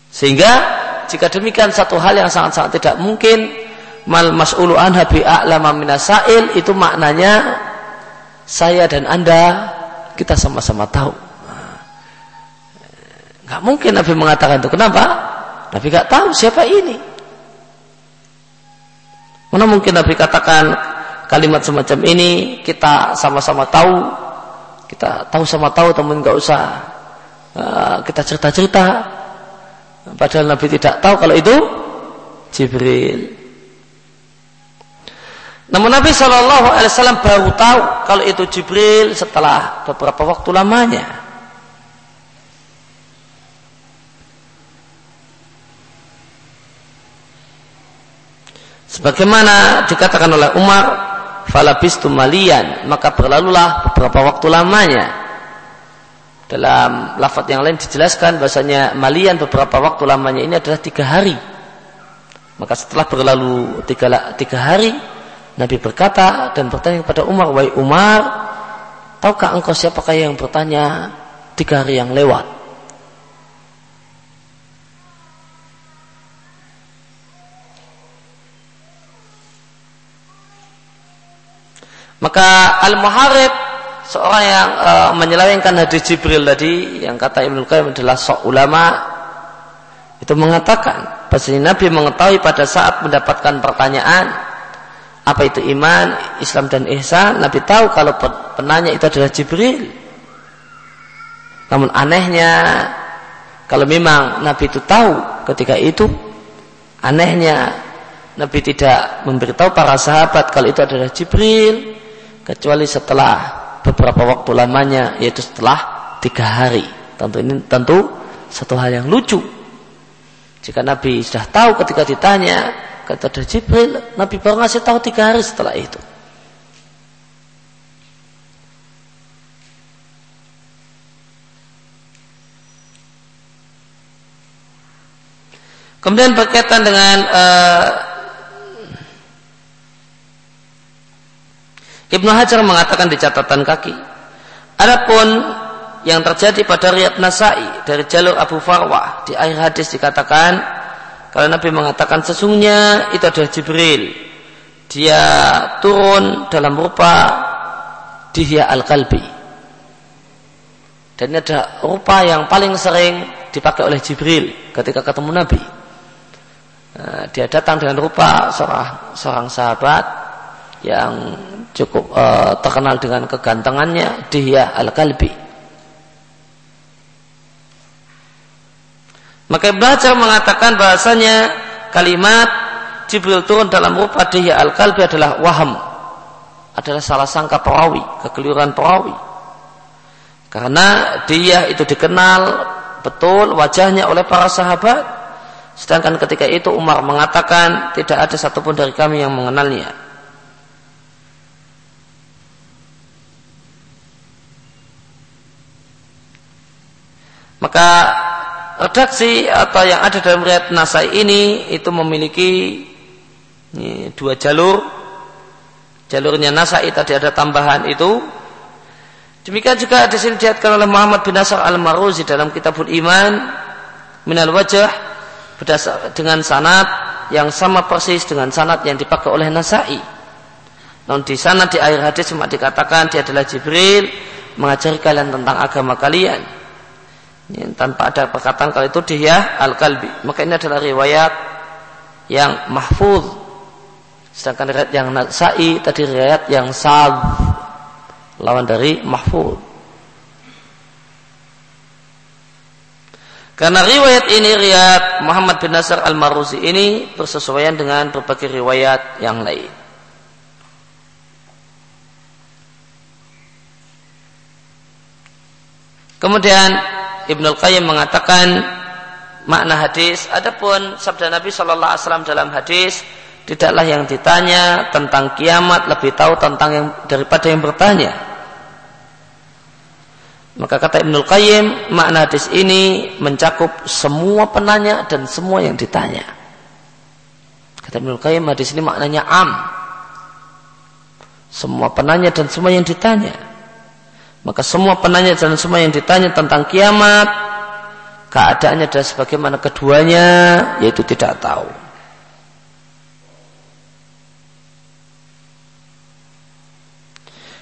Sehingga jika demikian satu hal yang sangat-sangat tidak mungkin mal mas'ulu anha bi a'lama minasail itu maknanya saya dan Anda kita sama-sama tahu. Gak mungkin Nabi mengatakan itu. Kenapa? Nabi gak tahu siapa ini. Mana mungkin Nabi katakan kalimat semacam ini kita sama-sama tahu, kita tahu sama tahu teman nggak usah uh, kita cerita-cerita. Padahal Nabi tidak tahu kalau itu Jibril. Namun Nabi Shallallahu Alaihi Wasallam baru tahu kalau itu Jibril setelah beberapa waktu lamanya. Sebagaimana dikatakan oleh Umar, falabistu malian, maka berlalulah beberapa waktu lamanya. Dalam lafaz yang lain dijelaskan bahasanya malian beberapa waktu lamanya ini adalah tiga hari. Maka setelah berlalu tiga, tiga hari, Nabi berkata dan bertanya kepada Umar, "Wahai Umar, tahukah engkau siapakah yang bertanya tiga hari yang lewat?" Maka Al-Muharib seorang yang uh, menyelewengkan hadis Jibril tadi yang kata Ibnu Qayyim adalah sok ulama itu mengatakan bahwa Nabi mengetahui pada saat mendapatkan pertanyaan apa itu iman, Islam dan ihsan, Nabi tahu kalau penanya itu adalah Jibril. Namun anehnya kalau memang Nabi itu tahu ketika itu anehnya Nabi tidak memberitahu para sahabat kalau itu adalah Jibril kecuali setelah beberapa waktu lamanya yaitu setelah tiga hari. Tentu ini tentu satu hal yang lucu. Jika Nabi sudah tahu ketika ditanya Kata ada Jibril, Nabi baru ngasih tahu tiga hari setelah itu. Kemudian berkaitan dengan uh, Ibnu Hajar mengatakan di catatan kaki. Adapun yang terjadi pada riat Nasai dari jalur Abu Farwah di akhir hadis dikatakan kalau Nabi mengatakan sesungguhnya itu adalah Jibril. Dia turun dalam rupa dihya al-kalbi. Dan ini adalah rupa yang paling sering dipakai oleh Jibril ketika ketemu Nabi. Nah, dia datang dengan rupa seorang, seorang sahabat yang cukup uh, terkenal dengan kegantengannya, Dihya al-Kalbi. Maka Ibn Hajar mengatakan bahasanya kalimat Jibril turun dalam rupa dia al-kalbi adalah waham. Adalah salah sangka perawi, kekeliruan perawi. Karena dia itu dikenal betul wajahnya oleh para sahabat. Sedangkan ketika itu Umar mengatakan tidak ada satupun dari kami yang mengenalnya. Maka redaksi atau yang ada dalam riwayat Nasai ini itu memiliki ini, dua jalur. Jalurnya Nasai tadi ada tambahan itu. Demikian juga di sini diatkan oleh Muhammad bin Nasr al-Maruzi dalam Kitabul Iman minal wajah berdasar dengan sanad yang sama persis dengan sanad yang dipakai oleh Nasai. Non di sana di akhir hadis cuma dikatakan dia adalah Jibril mengajari kalian tentang agama kalian ini, tanpa ada perkataan kalau itu dia al-kalbi. Maka ini adalah riwayat yang mahfud. Sedangkan riwayat yang nasai tadi riwayat yang sab Lawan dari mahfud. Karena riwayat ini riwayat Muhammad bin Nasr al-Maruzi ini bersesuaian dengan berbagai riwayat yang lain. Kemudian Ibnul Qayyim mengatakan makna hadis. Adapun sabda Nabi Shallallahu Alaihi Wasallam dalam hadis tidaklah yang ditanya tentang kiamat lebih tahu tentang yang daripada yang bertanya. Maka kata Ibnul Qayyim makna hadis ini mencakup semua penanya dan semua yang ditanya. Kata Ibnul Qayyim hadis ini maknanya am. Semua penanya dan semua yang ditanya. Maka semua penanya dan semua yang ditanya tentang kiamat keadaannya adalah sebagaimana keduanya yaitu tidak tahu.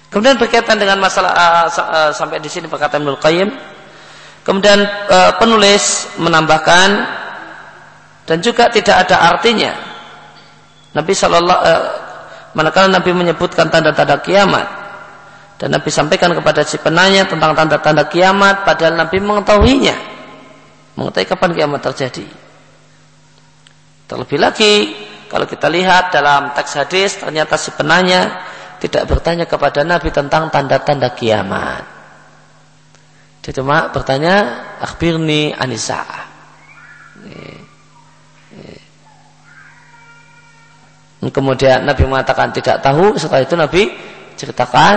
Kemudian berkaitan dengan masalah uh, uh, sampai di sini perkataan Ibnu Qayyim. Kemudian uh, penulis menambahkan dan juga tidak ada artinya Nabi Shallallahu uh, manakala Nabi menyebutkan tanda-tanda kiamat dan Nabi sampaikan kepada si penanya tentang tanda-tanda kiamat padahal Nabi mengetahuinya. Mengetahui kapan kiamat terjadi. Terlebih lagi kalau kita lihat dalam teks hadis ternyata si penanya tidak bertanya kepada Nabi tentang tanda-tanda kiamat. Dia cuma bertanya, akhbirni anisa. Kemudian Nabi mengatakan tidak tahu, setelah itu Nabi ceritakan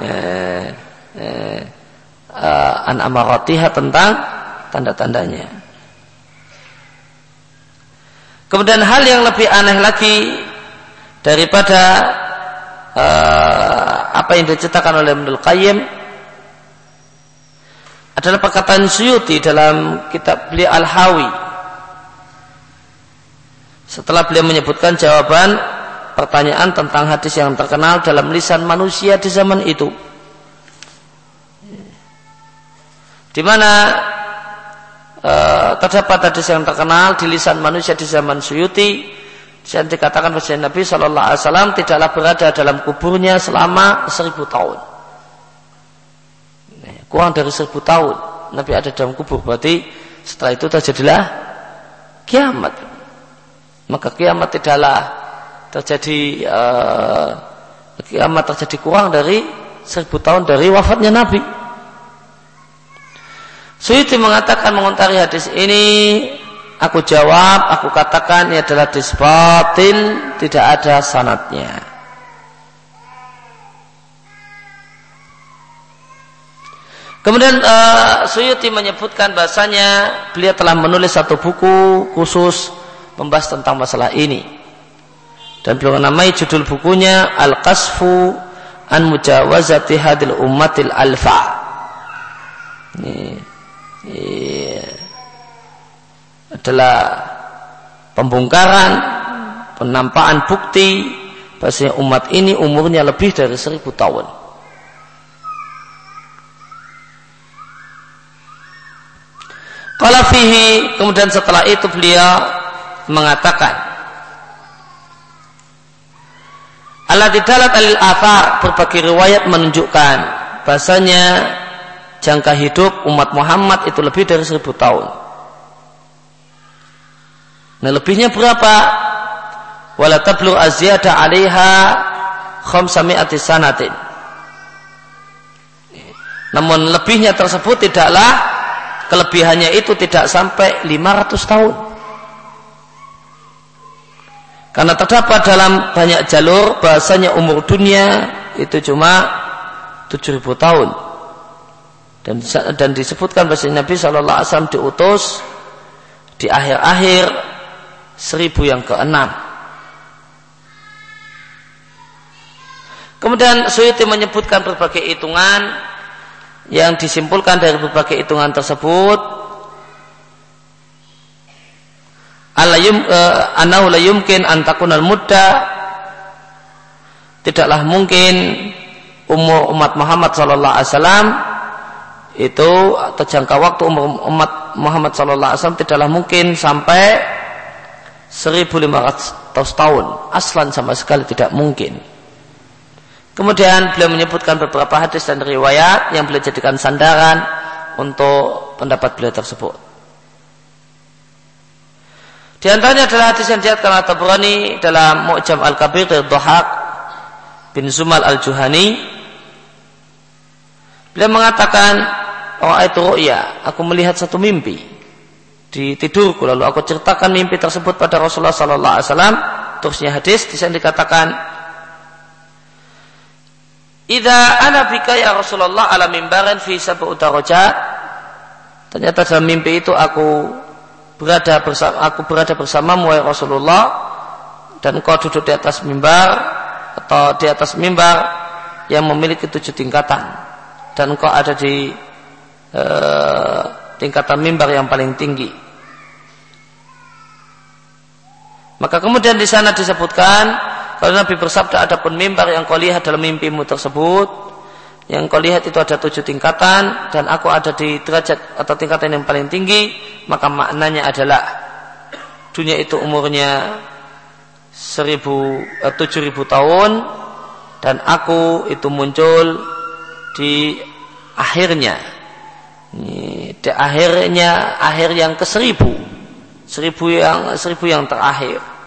eh, eh, an amaratiha tentang tanda-tandanya. Kemudian hal yang lebih aneh lagi daripada uh, apa yang diceritakan oleh Ibnu Qayyim adalah perkataan Suyuti dalam kitab beliau Al-Hawi. Setelah beliau menyebutkan jawaban pertanyaan tentang hadis yang terkenal dalam lisan manusia di zaman itu. Di mana e, terdapat hadis yang terkenal di lisan manusia di zaman Suyuti yang dikatakan oleh Nabi Shallallahu Alaihi Wasallam tidaklah berada dalam kuburnya selama seribu tahun. Kurang dari seribu tahun Nabi ada dalam kubur berarti setelah itu terjadilah kiamat. Maka kiamat tidaklah terjadi uh, kiamat terjadi kurang dari seribu tahun dari wafatnya Nabi. Suyuti mengatakan mengontari hadis ini Aku jawab, aku katakan ini adalah disbatin, tidak ada sanatnya. Kemudian uh, Suyuti menyebutkan bahasanya beliau telah menulis satu buku khusus membahas tentang masalah ini dan beliau namai judul bukunya Al-Qasfu an Mujawazati Hadil Ummatil Alfa. Ini, ini adalah pembongkaran penampakan bukti bahasanya umat ini umurnya lebih dari seribu tahun. Kalau fihi kemudian setelah itu beliau mengatakan Allah didalat alil afar berbagai riwayat menunjukkan bahasanya jangka hidup umat Muhammad itu lebih dari seribu tahun. Nah lebihnya berapa? Wala tablu azyada alaiha khamsami'ati sanatin. Namun lebihnya tersebut tidaklah kelebihannya itu tidak sampai 500 tahun. Karena terdapat dalam banyak jalur bahasanya umur dunia itu cuma 7000 tahun. Dan dan disebutkan bahasa Nabi Shallallahu Alaihi Wasallam diutus di akhir-akhir seribu yang keenam. Kemudian Suyuti menyebutkan berbagai hitungan yang disimpulkan dari berbagai hitungan tersebut alayum uh, anahu la yumkin antakunal muda tidaklah mungkin umur umat Muhammad sallallahu alaihi wasallam itu atau jangka waktu umur umat Muhammad sallallahu alaihi wasallam tidaklah mungkin sampai 1500 tahun. Aslan sama sekali tidak mungkin. Kemudian beliau menyebutkan beberapa hadis dan riwayat yang beliau jadikan sandaran untuk pendapat beliau tersebut di antaranya adalah hadis yang diatkan oleh Tabrani dalam Mu'jam Al-Kabir dari Dhahak bin Zumal Al-Juhani. Beliau mengatakan oh itu ya aku melihat satu mimpi di tidurku lalu aku ceritakan mimpi tersebut pada Rasulullah sallallahu alaihi wasallam terusnya hadis di sana dikatakan Ida ana bika ya Rasulullah ala mimbaran fi sab'u darajat. Ternyata dalam mimpi itu aku berada bersama aku berada bersamamu ya Rasulullah dan kau duduk di atas mimbar atau di atas mimbar yang memiliki tujuh tingkatan dan kau ada di uh, tingkatan mimbar yang paling tinggi. Maka kemudian di sana disebutkan kalau Nabi bersabda ada pun mimbar yang kau lihat dalam mimpimu tersebut, yang kau lihat itu ada tujuh tingkatan dan aku ada di derajat atau tingkatan yang paling tinggi, maka maknanya adalah dunia itu umurnya seribu eh, tujuh ribu tahun dan aku itu muncul di akhirnya. Di akhirnya akhir yang ke seribu. Seribu yang seribu yang terakhir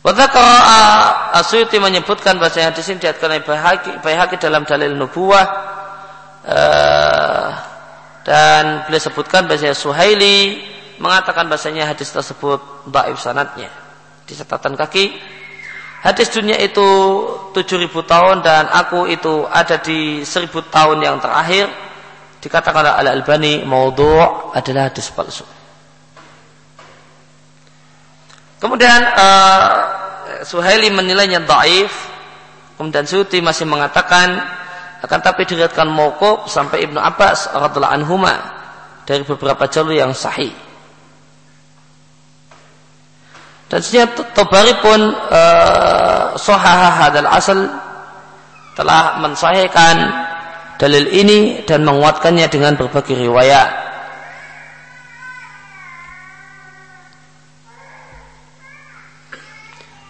Wadakara Asyuti menyebutkan bahasanya di sini diatkan Bayhaqi dalam dalil nubuah uh, dan beliau sebutkan bahasanya Suhaili mengatakan bahasanya hadis tersebut daif sanatnya di catatan kaki. Hadis dunia itu 7000 tahun dan aku itu ada di 1000 tahun yang terakhir. Dikatakan oleh Al-Albani maudhu' adalah hadis palsu Kemudian uh, Suhaili menilainya daif. Kemudian Suti masih mengatakan akan tapi diriatkan mokok sampai Ibnu Abbas radhiallahu anhuma dari beberapa jalur yang sahih. Dan sebenarnya Tobari pun uh, sohaha dan asal telah mensahihkan dalil ini dan menguatkannya dengan berbagai riwayat.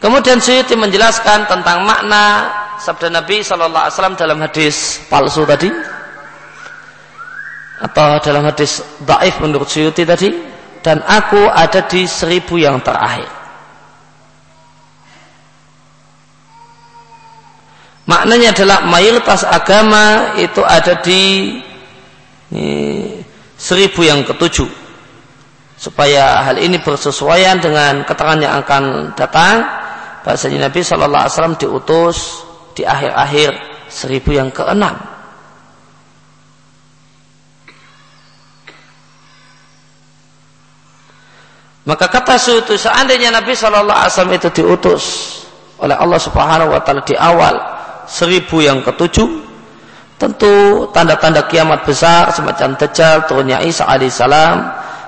Kemudian Syuuti menjelaskan tentang makna sabda Nabi Shallallahu Alaihi Wasallam dalam hadis palsu tadi. Atau dalam hadis daif menurut Syuuti tadi. Dan aku ada di seribu yang terakhir. Maknanya adalah mayoritas agama itu ada di seribu yang ketujuh. Supaya hal ini bersesuaian dengan keterangan yang akan datang bahasanya Nabi Shallallahu Alaihi Wasallam diutus di akhir-akhir seribu yang keenam. Maka kata suatu seandainya Nabi Shallallahu Alaihi Wasallam itu diutus oleh Allah Subhanahu Wa Taala di awal seribu yang ketujuh, tentu tanda-tanda kiamat besar semacam Dajjal, turunnya Isa alaihissalam,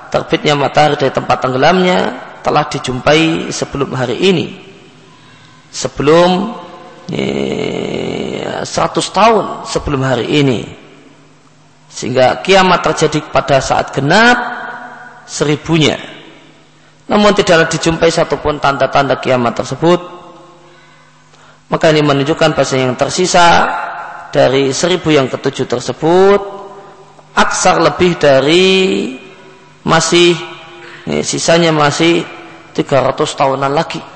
terbitnya matahari dari tempat tenggelamnya telah dijumpai sebelum hari ini sebelum ya, 100 tahun sebelum hari ini. Sehingga kiamat terjadi pada saat genap seribunya. Namun tidaklah dijumpai satupun tanda-tanda kiamat tersebut. Maka ini menunjukkan bahasa yang tersisa dari seribu yang ketujuh tersebut aksar lebih dari masih ini, sisanya masih 300 tahunan lagi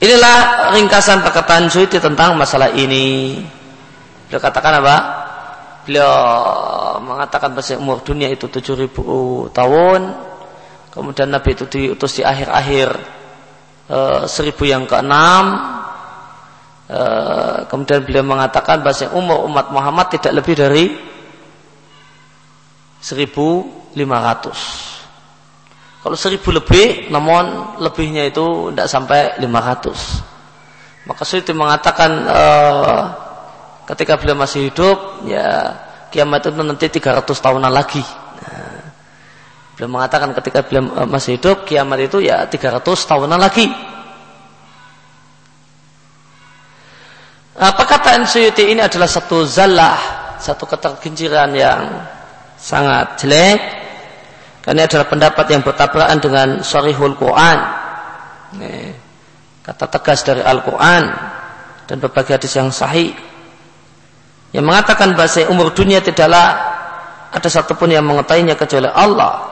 Inilah ringkasan perkataan Suiti tentang masalah ini. Beliau katakan apa? Beliau mengatakan bahwa umur dunia itu 7000 tahun. Kemudian Nabi itu diutus di akhir-akhir e, seribu yang keenam. E, kemudian beliau mengatakan bahwa umur umat Muhammad tidak lebih dari 1500. Kalau seribu lebih, namun lebihnya itu tidak sampai lima ratus. Maka Suyuti mengatakan uh, ketika beliau masih hidup, ya kiamat itu nanti tiga ratus tahunan lagi. Nah, beliau mengatakan ketika beliau uh, masih hidup, kiamat itu ya tiga ratus tahunan lagi. Nah, perkataan Suyuti ini adalah satu zalah, satu keterginciran yang sangat jelek karena adalah pendapat yang bertabrakan dengan Sharihul Quran. kata tegas dari Al-Quran dan berbagai hadis yang sahih yang mengatakan bahasa umur dunia tidaklah ada satupun yang mengetahuinya kecuali Allah.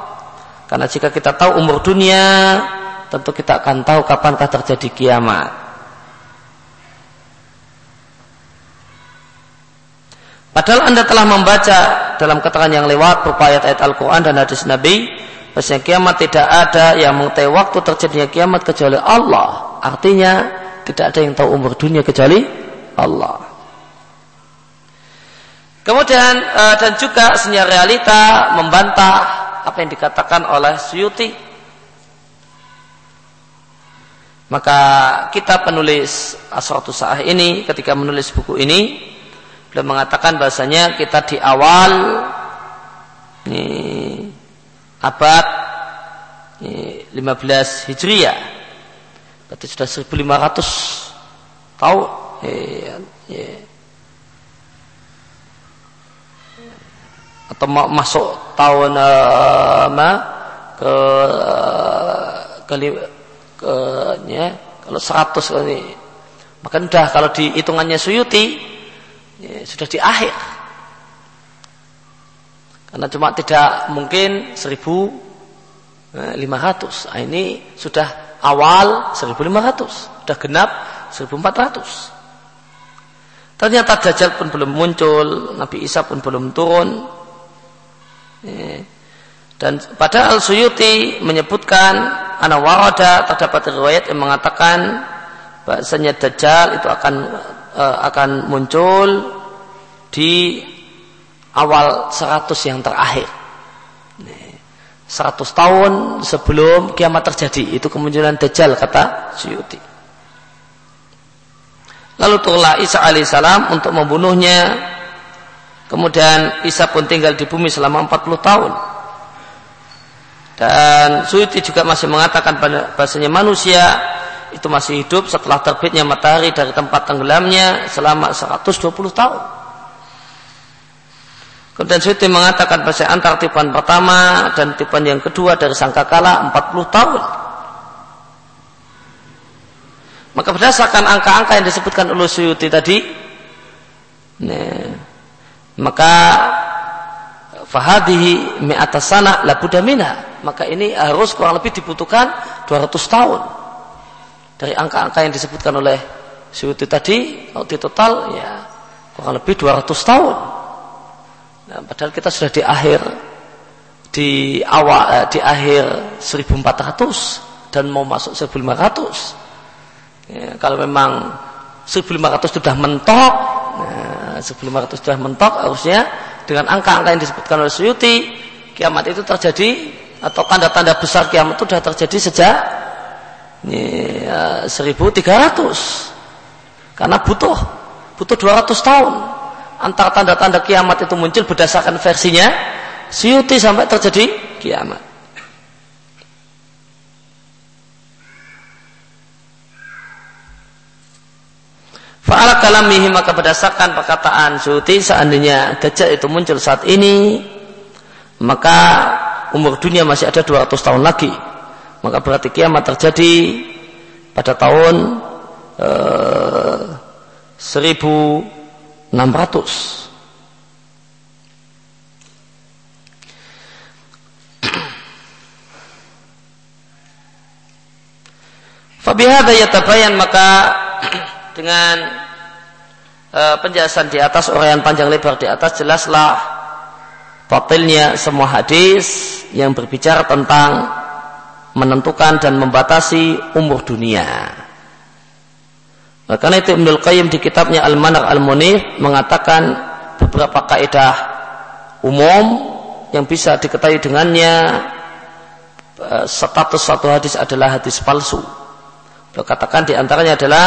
Karena jika kita tahu umur dunia tentu kita akan tahu kapankah terjadi kiamat. Padahal Anda telah membaca dalam keterangan yang lewat berupa ayat-ayat Al-Quran dan hadis Nabi, bahwasanya kiamat tidak ada yang mengetahui waktu terjadinya kiamat kecuali Allah. Artinya tidak ada yang tahu umur dunia kecuali Allah. Kemudian eh, dan juga senyar realita membantah apa yang dikatakan oleh Suyuti maka kita penulis Asratus Sa'ah ini ketika menulis buku ini beliau mengatakan bahasanya kita di awal ini abad ini 15 Hijriah. Berarti sudah 1500 tahun. Eh, eh, atau masuk tahun uh, ke ke ke ya, kalau 100 ini. Maka udah kalau di hitungannya Suyuti ya, sudah di akhir. Karena cuma tidak mungkin 1500 nah, ini sudah awal 1500 sudah genap 1400 ternyata Dajjal pun belum muncul Nabi Isa pun belum turun. Ya. Dan padahal Suyuti menyebutkan ana warada terdapat riwayat yang mengatakan bahasanya Dajjal itu akan akan muncul di awal 100 yang terakhir. 100 tahun sebelum kiamat terjadi itu kemunculan Dajjal kata Suyuti. Lalu turunlah Isa alaihissalam untuk membunuhnya. Kemudian Isa pun tinggal di bumi selama 40 tahun. Dan Suyuti juga masih mengatakan bahasanya manusia itu masih hidup setelah terbitnya matahari dari tempat tenggelamnya selama 120 tahun. Kemudian mengatakan bahasa antar tipuan pertama dan tipuan yang kedua dari sangkakala 40 tahun. Maka berdasarkan angka-angka yang disebutkan oleh Suyuti tadi, nah, maka fahadihi mi'atasana labudamina maka ini harus kurang lebih dibutuhkan 200 tahun dari angka-angka yang disebutkan oleh Syuuti tadi kalau di total ya kurang lebih 200 tahun. Nah, padahal kita sudah di akhir di awal eh, di akhir 1400 dan mau masuk 1500 ya, kalau memang 1500 sudah mentok nah, 1500 sudah mentok harusnya dengan angka-angka yang disebutkan oleh Suyuti kiamat itu terjadi atau tanda-tanda besar kiamat itu sudah terjadi sejak ya, 1300 karena butuh butuh 200 tahun. Antara tanda-tanda kiamat itu muncul berdasarkan versinya siuti sampai terjadi kiamat. Fa'ala kalamihi maka berdasarkan perkataan Syuti seandainya Dajjal itu muncul saat ini maka umur dunia masih ada 200 tahun lagi maka berarti kiamat terjadi pada tahun eh, 1600 Fabihada yatabayan maka dengan uh, penjelasan di atas orang panjang lebar di atas jelaslah batilnya semua hadis yang berbicara tentang menentukan dan membatasi umur dunia. Nah, karena itu Ibnul Qayyim di kitabnya Al-Manar Al-Munif mengatakan beberapa kaidah umum yang bisa diketahui dengannya eh, status satu hadis adalah hadis palsu. Beliau katakan di antaranya adalah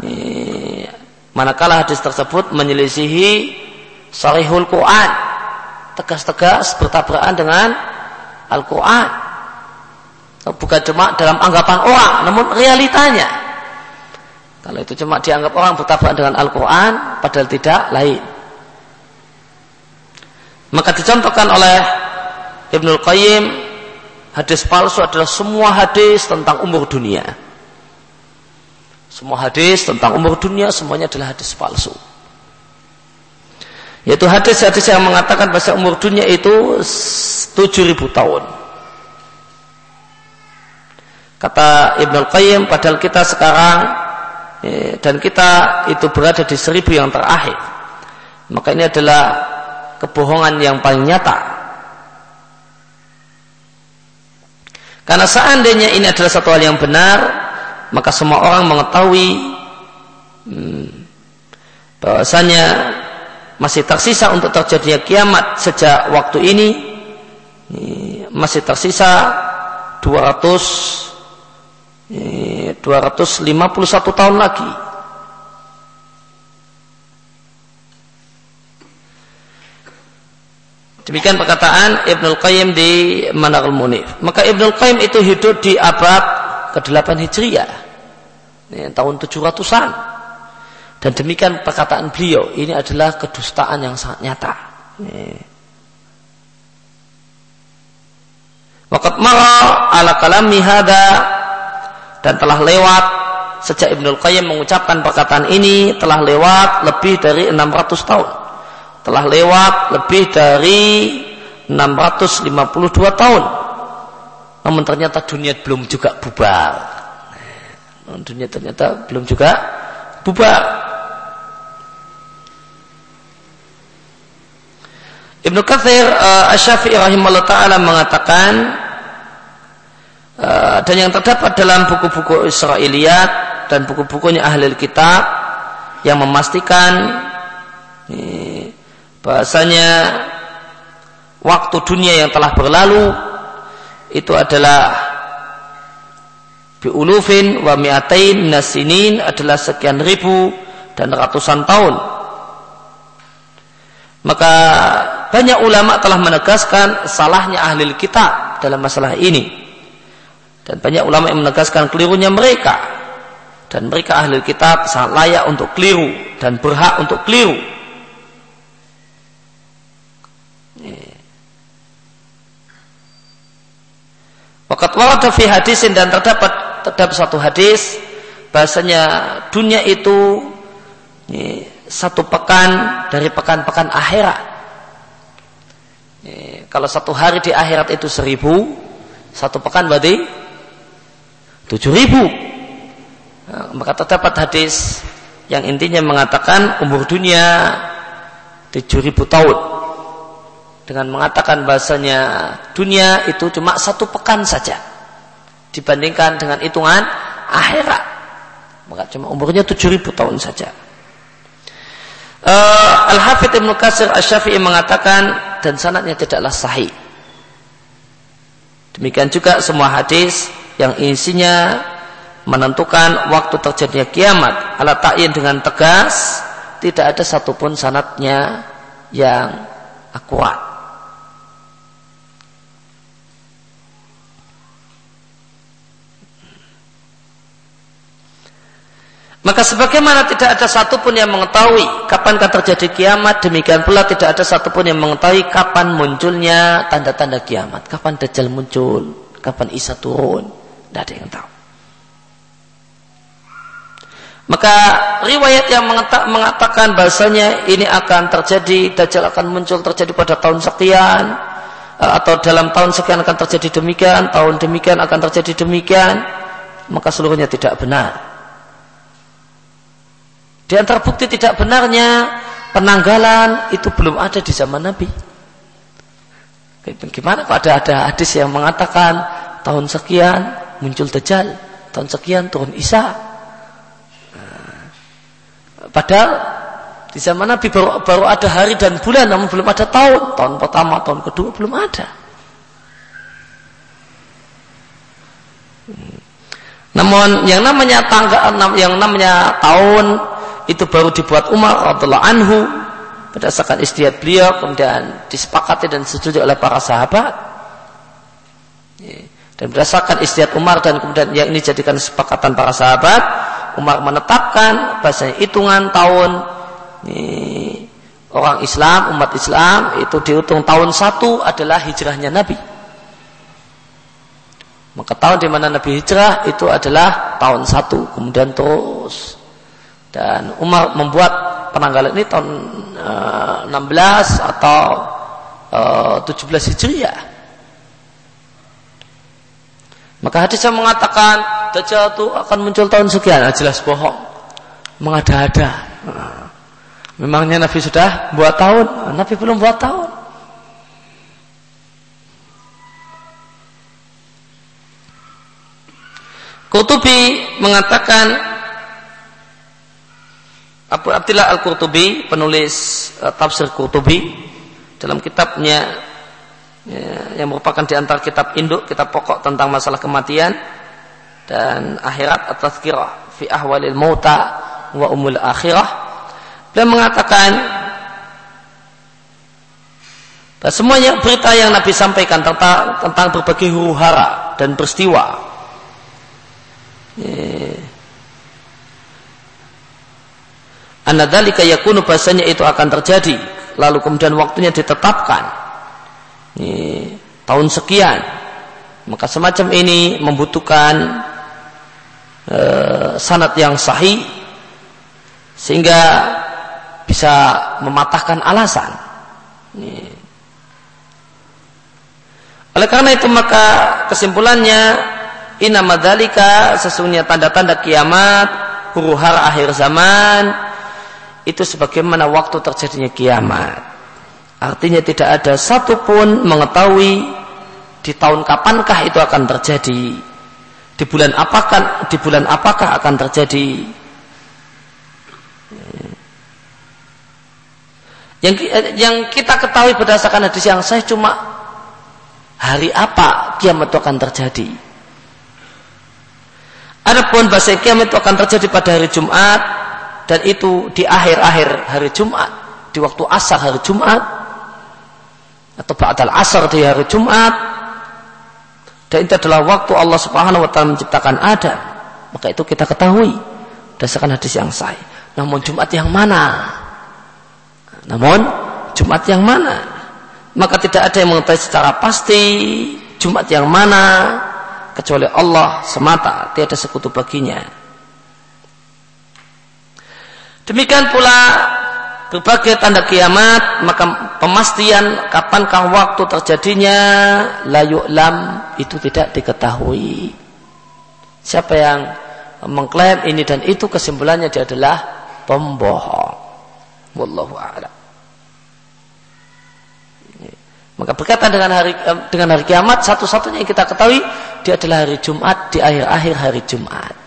ini, manakala hadis tersebut menyelisihi Sahihul Quran tegas-tegas bertabrakan dengan Al-Quran. Bukan cuma dalam anggapan orang, namun realitanya. Kalau itu cuma dianggap orang bertabrakan dengan Al-Quran, padahal tidak lain. Maka dicontohkan oleh Ibnul Qayyim, hadis palsu adalah semua hadis tentang umur dunia. Semua hadis tentang umur dunia, semuanya adalah hadis palsu. Yaitu hadis-hadis yang mengatakan bahasa umur dunia itu 7000 tahun. Kata Ibnu Qayyim, padahal kita sekarang eh, dan kita itu berada di seribu yang terakhir. Maka ini adalah kebohongan yang paling nyata. Karena seandainya ini adalah satu hal yang benar, maka semua orang mengetahui hmm, bahwasanya masih tersisa untuk terjadinya kiamat sejak waktu ini masih tersisa 200 251 tahun lagi. Demikian perkataan Ibnul Qayyim di Manarul Munif. Maka Ibnul Qayyim itu hidup di abad ke-8 Hijriah. Ini, tahun 700-an. Dan demikian perkataan beliau. Ini adalah kedustaan yang sangat nyata. Waqat mara ala kalami hada dan telah lewat sejak Ibnul Qayyim mengucapkan perkataan ini telah lewat lebih dari 600 tahun. Telah lewat lebih dari 652 tahun. Namun ternyata dunia belum juga bubar. Dunia ternyata belum juga bubar. Ibnu Katsir uh, Asy-Syafi'i rahimahullah taala mengatakan Eh, dan yang terdapat dalam buku-buku Israiliyat dan buku-bukunya ahli kitab yang memastikan bahasanya waktu dunia yang telah berlalu itu adalah biulufin wa mi'atain nasinin adalah sekian ribu dan ratusan tahun. Maka banyak ulama telah menegaskan salahnya ahli kitab dalam masalah ini dan banyak ulama yang menegaskan kelirunya mereka. Dan mereka ahli kitab sangat layak untuk keliru dan berhak untuk keliru. Wakat warada fi hadisin dan terdapat terdapat satu hadis bahasanya dunia itu satu pekan dari pekan-pekan akhirat. Kalau satu hari di akhirat itu seribu, satu pekan berarti tujuh ribu. Maka terdapat hadis yang intinya mengatakan umur dunia ribu tahun. Dengan mengatakan bahasanya dunia itu cuma satu pekan saja. Dibandingkan dengan hitungan akhirat. Maka cuma umurnya tujuh ribu tahun saja. Uh, Al-Hafidh Ibn Qasir Asy-Syafi'i mengatakan dan sanatnya tidaklah sahih. Demikian juga semua hadis yang isinya menentukan waktu terjadinya kiamat. Ala ta'yin dengan tegas tidak ada satupun sanatnya yang akurat Maka sebagaimana tidak ada satupun yang mengetahui kapan akan terjadi kiamat, demikian pula tidak ada satupun yang mengetahui kapan munculnya tanda-tanda kiamat, kapan Dajjal muncul, kapan Isa turun. Tidak ada yang tahu. Maka riwayat yang mengatakan bahasanya ini akan terjadi, Dajjal akan muncul terjadi pada tahun sekian, eh, atau dalam tahun sekian akan terjadi demikian, tahun demikian akan terjadi demikian, maka seluruhnya tidak benar. Di antara bukti tidak benarnya penanggalan itu belum ada di zaman Nabi. Gimana kalau ada ada hadis yang mengatakan tahun sekian muncul Dajjal tahun sekian turun Isa. Padahal di zaman Nabi baru, baru ada hari dan bulan namun belum ada tahun. Tahun pertama tahun kedua belum ada. Namun yang namanya tangga yang namanya tahun itu baru dibuat Umar radhiallahu anhu. Berdasarkan istiadat beliau kemudian disepakati dan disetujui oleh para sahabat dan berdasarkan istiadat Umar dan kemudian yang ini jadikan kesepakatan para sahabat, Umar menetapkan bahasanya hitungan tahun ini, orang Islam, umat Islam itu dihitung tahun satu adalah hijrahnya Nabi. Maka tahun di mana Nabi hijrah itu adalah tahun satu, kemudian terus. Dan Umar membuat penanggalan ini tahun uh, eh, 16 atau uh, 17 Hijriah. Maka hadis yang mengatakan Dajjal itu akan muncul tahun sekian, nah, jelas bohong. Mengada-ada. Nah, memangnya Nabi sudah buat tahun? Nah, Nabi belum buat tahun. Kutubi mengatakan Abu Abdillah Al-Qurtubi penulis uh, tafsir Qurtubi dalam kitabnya ya, yang merupakan di antara kitab induk, kitab pokok tentang masalah kematian dan akhirat atau tazkirah fi ahwalil mauta wa umul akhirah. Dan mengatakan bahwa semuanya berita yang Nabi sampaikan tentang tentang berbagai huru hara dan peristiwa. Ya, Anadhalika yakunu bahasanya itu akan terjadi lalu kemudian waktunya ditetapkan ini, tahun sekian maka semacam ini membutuhkan e, sanat yang sahih sehingga bisa mematahkan alasan ini. oleh karena itu maka kesimpulannya inamadhalika sesungguhnya tanda-tanda kiamat huru hara akhir zaman itu sebagaimana waktu terjadinya kiamat. Artinya tidak ada satupun mengetahui di tahun kapankah itu akan terjadi, di bulan apakah di bulan apakah akan terjadi. Yang yang kita ketahui berdasarkan hadis yang saya cuma hari apa kiamat itu akan terjadi. Adapun bahasa kiamat itu akan terjadi pada hari Jumat, dan itu di akhir-akhir hari Jumat di waktu asar hari Jumat atau ba'dal asar di hari Jumat. Dan itu adalah waktu Allah Subhanahu wa taala menciptakan Adam. Maka itu kita ketahui berdasarkan hadis yang sahih. Namun Jumat yang mana? Namun Jumat yang mana? Maka tidak ada yang mengetahui secara pasti Jumat yang mana kecuali Allah semata tiada sekutu baginya. Demikian pula berbagai tanda kiamat, maka pemastian kapankah waktu terjadinya layu lam itu tidak diketahui. Siapa yang mengklaim ini dan itu kesimpulannya dia adalah pembohong. Wallahu a'lam. Maka berkaitan dengan hari dengan hari kiamat satu-satunya yang kita ketahui dia adalah hari Jumat di akhir-akhir hari Jumat.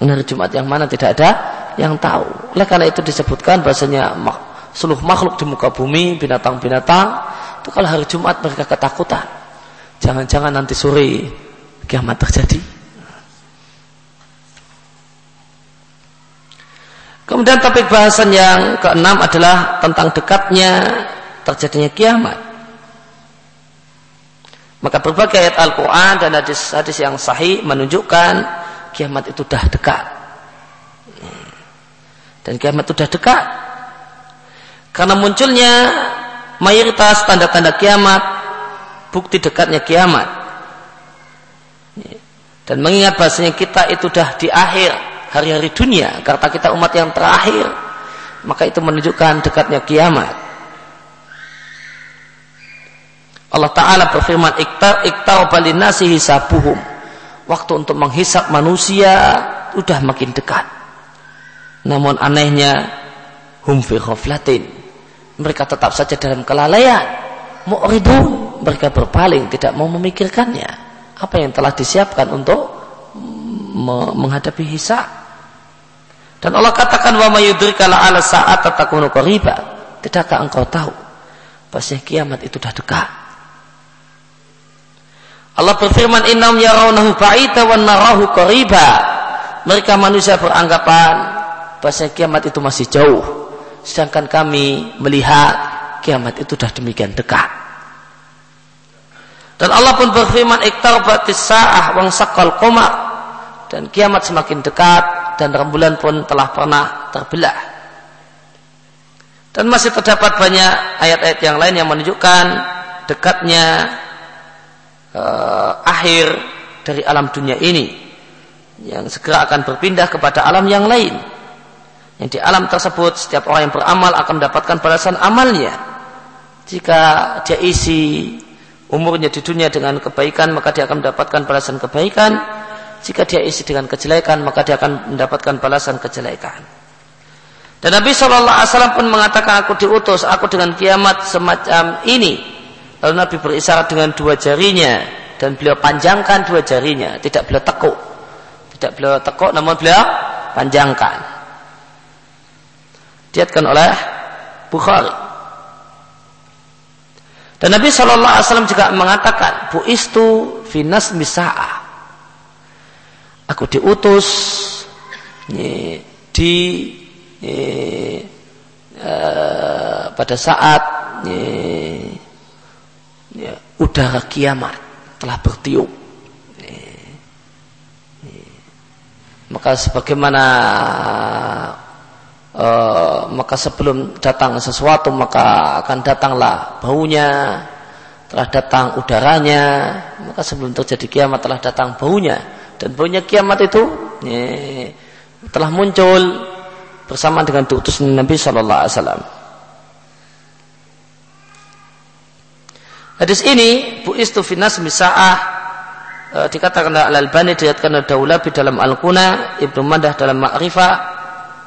Hari Jumat yang mana tidak ada yang tahu. Oleh karena itu disebutkan bahasanya seluruh makhluk di muka bumi, binatang-binatang, itu kalau hari Jumat mereka ketakutan. Jangan-jangan nanti sore kiamat terjadi. Kemudian topik bahasan yang keenam adalah tentang dekatnya terjadinya kiamat. Maka berbagai ayat Al-Quran dan hadis-hadis yang sahih menunjukkan kiamat itu sudah dekat. Dan kiamat itu sudah dekat. Karena munculnya mayoritas tanda-tanda kiamat, bukti dekatnya kiamat. Dan mengingat bahasanya kita itu sudah di akhir hari-hari dunia, karena kita umat yang terakhir, maka itu menunjukkan dekatnya kiamat. Allah Ta'ala berfirman, Iktar, iktar balinasi hisabuhum waktu untuk menghisap manusia sudah makin dekat. Namun anehnya hum fi ghaflatin. Mereka tetap saja dalam kelalaian. Mu'ridun. Mereka berpaling tidak mau memikirkannya. Apa yang telah disiapkan untuk menghadapi hisab. Dan Allah katakan wa mayudrika ala saat tatakunu qariba. Tidakkah engkau tahu bahwa kiamat itu sudah dekat? Allah berfirman innam yarawnahu ba'ida wa narahu qariba. Mereka manusia beranggapan bahwa kiamat itu masih jauh. Sedangkan kami melihat kiamat itu sudah demikian dekat. Dan Allah pun berfirman iktarabatis sa'ah wang sakal qamar. Dan kiamat semakin dekat dan rembulan pun telah pernah terbelah. Dan masih terdapat banyak ayat-ayat yang lain yang menunjukkan dekatnya uh, akhir dari alam dunia ini yang segera akan berpindah kepada alam yang lain. Yang di alam tersebut setiap orang yang beramal akan mendapatkan balasan amalnya. Jika dia isi umurnya di dunia dengan kebaikan maka dia akan mendapatkan balasan kebaikan jika dia isi dengan kejelekan maka dia akan mendapatkan balasan kejelekan dan Nabi SAW pun mengatakan aku diutus aku dengan kiamat semacam ini lalu Nabi berisyarat dengan dua jarinya dan beliau panjangkan dua jarinya. Tidak beliau tekuk. Tidak beliau tekuk namun beliau panjangkan. Diatkan oleh Bukhari. Dan Nabi Shallallahu Alaihi Wasallam juga mengatakan, Bu istu finas misa'ah. Aku diutus di uh, pada saat ya, udara kiamat telah bertiup. Maka sebagaimana e, maka sebelum datang sesuatu maka akan datanglah baunya telah datang udaranya maka sebelum terjadi kiamat telah datang baunya dan baunya kiamat itu ya, telah muncul bersama dengan diutus Nabi Shallallahu Alaihi Wasallam. Hadis ini Bu Istufinas Misaah e, dikatakan oleh Al-Albani diriatkan oleh Daulabi dalam Al-Quna Ibnu Mandah dalam Ma'rifah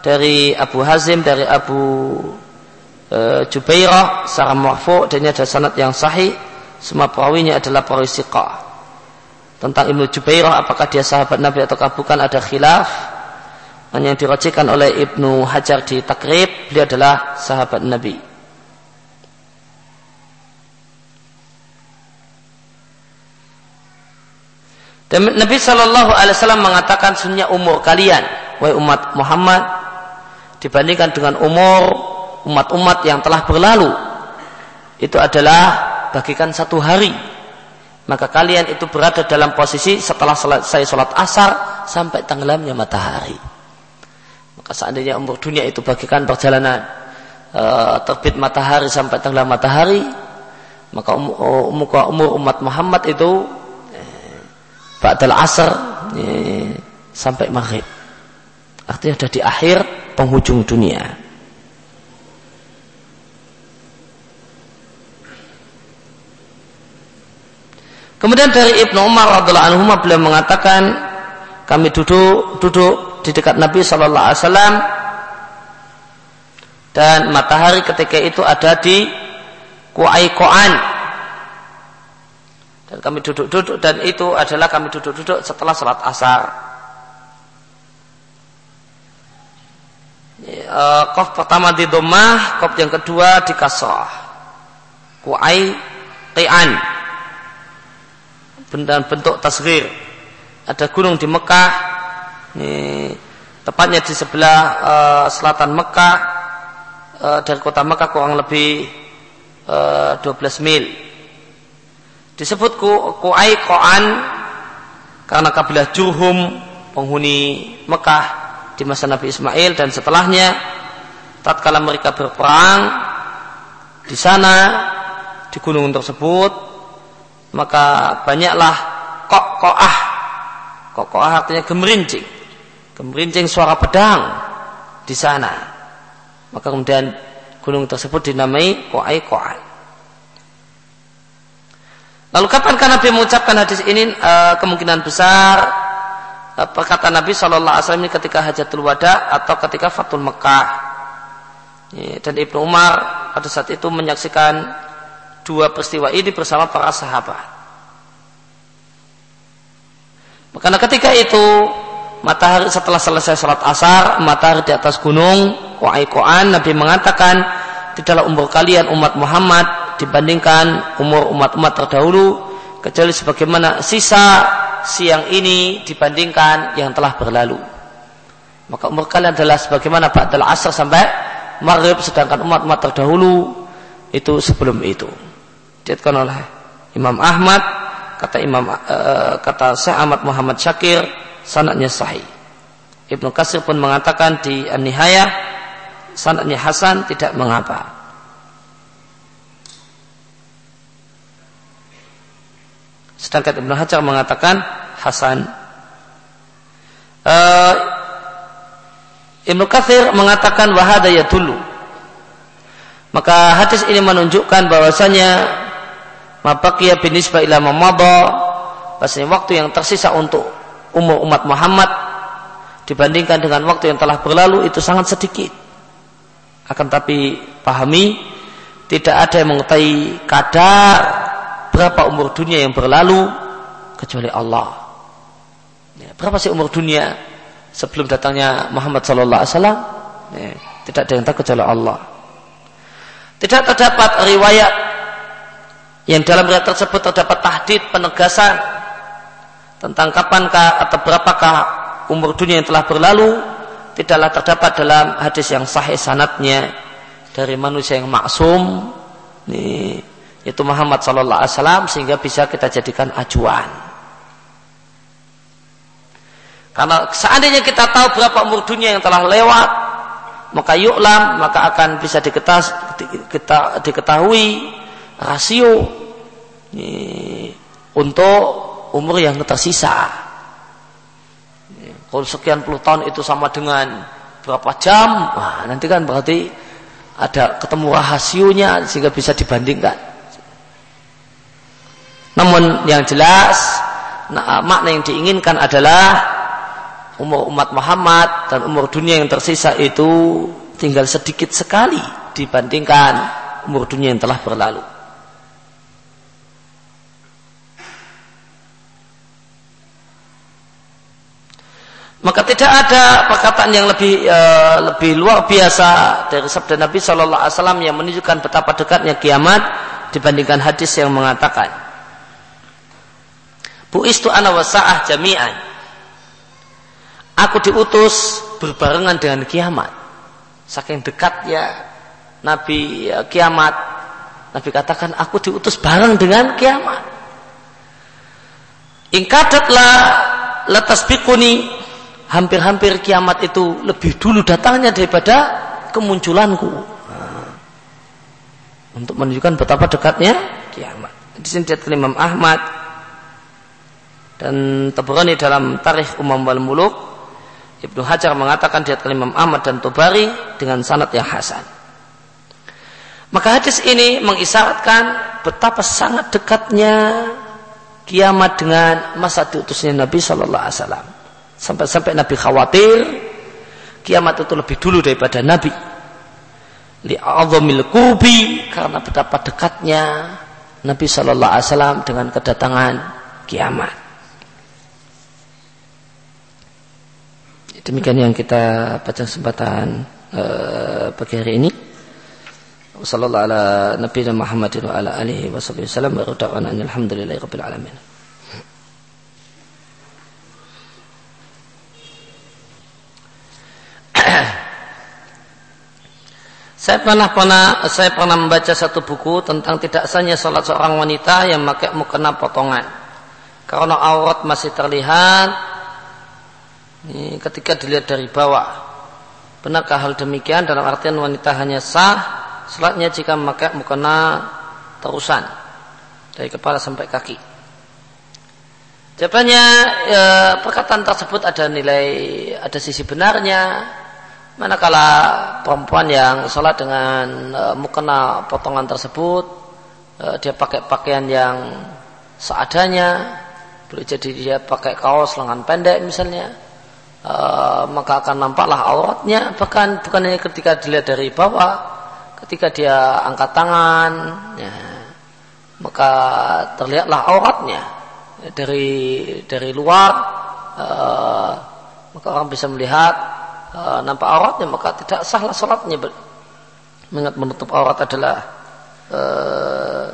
dari Abu Hazim dari Abu e, Jubairah secara mu'fu dan ini ada sanad yang sahih. Semua perawinya adalah perawi siqah. Tentang Ibnu Jubairah apakah dia sahabat Nabi atau bukan ada khilaf. Yang diracikan oleh Ibnu Hajar di Takrib beliau adalah sahabat Nabi dan Nabi Shallallahu Alaihi Wasallam mengatakan sunnah umur kalian, wahai umat Muhammad, dibandingkan dengan umur umat-umat yang telah berlalu itu adalah bagikan satu hari. Maka kalian itu berada dalam posisi setelah saya sholat asar sampai tenggelamnya matahari. Maka seandainya umur dunia itu bagikan perjalanan e, terbit matahari sampai tenggelam matahari maka umur, umur, umat Muhammad itu ba'dal asar e, sampai maghrib artinya ada di akhir penghujung dunia. Kemudian dari Ibnu Umar radhiallahu anhu beliau mengatakan kami duduk duduk di dekat Nabi Shallallahu Alaihi Wasallam dan matahari ketika itu ada di Kuai Koan dan kami duduk-duduk dan itu adalah kami duduk-duduk setelah sholat asar. uh, kof pertama di domah, kof yang kedua di kasrah. Kuai tian. Dan bentuk tasgir. Ada gunung di Mekah. Ini, tepatnya di sebelah uh, selatan Mekah. Uh, dari kota Mekah kurang lebih uh, 12 mil. Disebut ku, Kuai Koan karena kabilah Jurhum penghuni Mekah di masa Nabi Ismail dan setelahnya. Tatkala mereka berperang di sana di gunung tersebut maka banyaklah kok koah. Kok koah artinya gemerincing. Gemerincing suara pedang di sana. Maka kemudian gunung tersebut dinamai koai koai lalu kapan Nabi mengucapkan hadis ini e, kemungkinan besar Eh, perkataan Nabi Shallallahu Alaihi Wasallam ini ketika hajatul wada atau ketika fatul Mekah. Dan Ibnu Umar pada saat itu menyaksikan dua peristiwa ini bersama para sahabat. Karena ketika itu matahari setelah selesai sholat asar, matahari di atas gunung Ko'ai Nabi mengatakan tidaklah umur kalian umat Muhammad dibandingkan umur umat-umat terdahulu kecuali sebagaimana sisa siang ini dibandingkan yang telah berlalu. Maka umur kalian adalah sebagaimana ba'dal asar sampai maghrib sedangkan umat-umat terdahulu itu sebelum itu. Diatkan oleh Imam Ahmad kata Imam uh, kata Syekh Ahmad Muhammad Syakir sanadnya sahih. Ibnu Kasir pun mengatakan di An-Nihayah sanadnya hasan tidak mengapa. Sedangkan Ibnu Hajar mengatakan Hasan. Uh, Ibnu Kathir mengatakan wahada dulu. Maka hadis ini menunjukkan bahwasanya mabaqiya binisbah ila mamadha bahasanya waktu yang tersisa untuk umur umat Muhammad dibandingkan dengan waktu yang telah berlalu itu sangat sedikit akan tapi pahami tidak ada yang mengetahui kadar berapa umur dunia yang berlalu kecuali Allah. Ya, berapa sih umur dunia sebelum datangnya Muhammad Sallallahu Alaihi Wasallam? Ya, tidak ada yang tahu kecuali Allah. Tidak terdapat riwayat yang dalam riwayat tersebut terdapat tahdid penegasan tentang kapankah atau berapakah umur dunia yang telah berlalu tidaklah terdapat dalam hadis yang sahih sanatnya dari manusia yang maksum ini yaitu Muhammad sallallahu alaihi wasallam sehingga bisa kita jadikan acuan. Karena seandainya kita tahu berapa umur dunia yang telah lewat, maka yuklam maka akan bisa diketahui rasio ini, untuk umur yang tersisa. Kalau sekian puluh tahun itu sama dengan berapa jam, wah, nanti kan berarti ada ketemu rahasionya sehingga bisa dibandingkan. Namun yang jelas nah, makna yang diinginkan adalah umur umat Muhammad dan umur dunia yang tersisa itu tinggal sedikit sekali dibandingkan umur dunia yang telah berlalu. Maka tidak ada perkataan yang lebih uh, lebih luar biasa dari sabda Nabi Shallallahu Alaihi Wasallam yang menunjukkan betapa dekatnya kiamat dibandingkan hadis yang mengatakan Bu istu ana wasaah jami'an. Aku diutus berbarengan dengan kiamat. Saking dekatnya Nabi ya, kiamat Nabi katakan aku diutus bareng dengan kiamat. Ingkadatlah letas bikuni hampir-hampir kiamat itu lebih dulu datangnya daripada kemunculanku. Nah, untuk menunjukkan betapa dekatnya kiamat. Di sini Imam Ahmad dan Tabrani dalam Tarikh Umam wal Muluk Ibnu Hajar mengatakan di Imam Ahmad dan Tobari dengan sanad yang hasan. Maka hadis ini mengisyaratkan betapa sangat dekatnya kiamat dengan masa diutusnya Nabi Shallallahu Alaihi Wasallam. Sampai-sampai Nabi khawatir kiamat itu lebih dulu daripada Nabi. Li'adzamil kubi karena betapa dekatnya Nabi Shallallahu Alaihi Wasallam dengan kedatangan kiamat. Demikian yang kita baca kesempatan uh, pagi hari ini. Wassalamualaikum ala Nabi Muhammadin wa ala alihi wa sallam wa alhamdulillahi rabbil alamin. Saya pernah pernah saya pernah membaca satu buku tentang tidak sahnya sholat seorang wanita yang memakai mukena potongan. Karena aurat masih terlihat ini ketika dilihat dari bawah. Benarkah hal demikian dalam artian wanita hanya sah sholatnya jika memakai mukena terusan dari kepala sampai kaki. Jawabannya ya, perkataan tersebut ada nilai ada sisi benarnya Manakala perempuan yang sholat dengan e, mukena potongan tersebut, e, dia pakai pakaian yang seadanya, boleh jadi dia pakai kaos lengan pendek misalnya, e, maka akan nampaklah auratnya. Bahkan bukan hanya ketika dilihat dari bawah, ketika dia angkat tangan, ya, maka terlihatlah auratnya dari dari luar. E, maka orang bisa melihat uh, nampak auratnya maka tidak sahlah sholatnya mengingat menutup aurat adalah uh,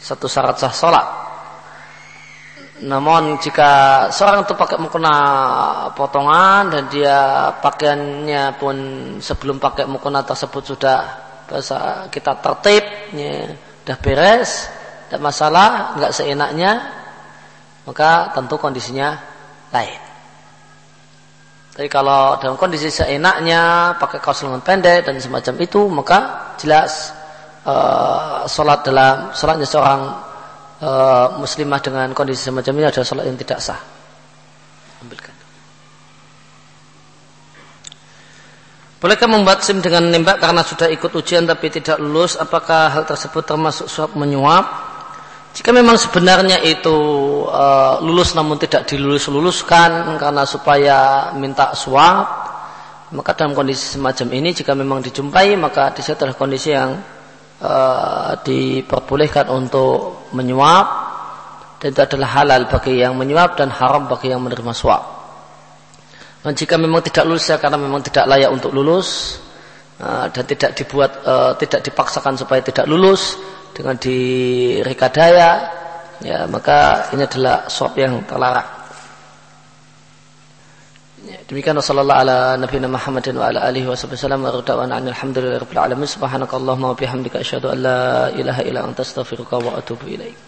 satu syarat sah sholat namun jika seorang itu pakai mukena potongan dan dia pakaiannya pun sebelum pakai mukena tersebut sudah bahasa kita tertib, ya, sudah beres, tidak masalah, nggak seenaknya, maka tentu kondisinya lain. Tapi kalau dalam kondisi seenaknya pakai kaos lengan pendek dan semacam itu maka jelas uh, sholat dalam sholatnya seorang uh, muslimah dengan kondisi semacam ini adalah sholat yang tidak sah. Ambilkan. Bolehkah membuat SIM dengan nembak karena sudah ikut ujian tapi tidak lulus? Apakah hal tersebut termasuk suap menyuap? Jika memang sebenarnya itu uh, lulus namun tidak dilulus-luluskan karena supaya minta suap, maka dalam kondisi semacam ini jika memang dijumpai maka di adalah kondisi yang uh, diperbolehkan untuk menyuap dan itu adalah halal bagi yang menyuap dan haram bagi yang menerima suap. Dan jika memang tidak lulus ya karena memang tidak layak untuk lulus uh, dan tidak dibuat tidak dipaksakan supaya tidak lulus, dengan direkadaya ya maka ini adalah sop yang terlarang ya, demikian wasallallahu ala nabiyina Muhammadin wa ala alihi wasallam. Wa radwana alhamdulillahi rabbil alamin. Subhanakallahumma wa bihamdika asyhadu an la ilaha illa anta astaghfiruka wa atubu ilaik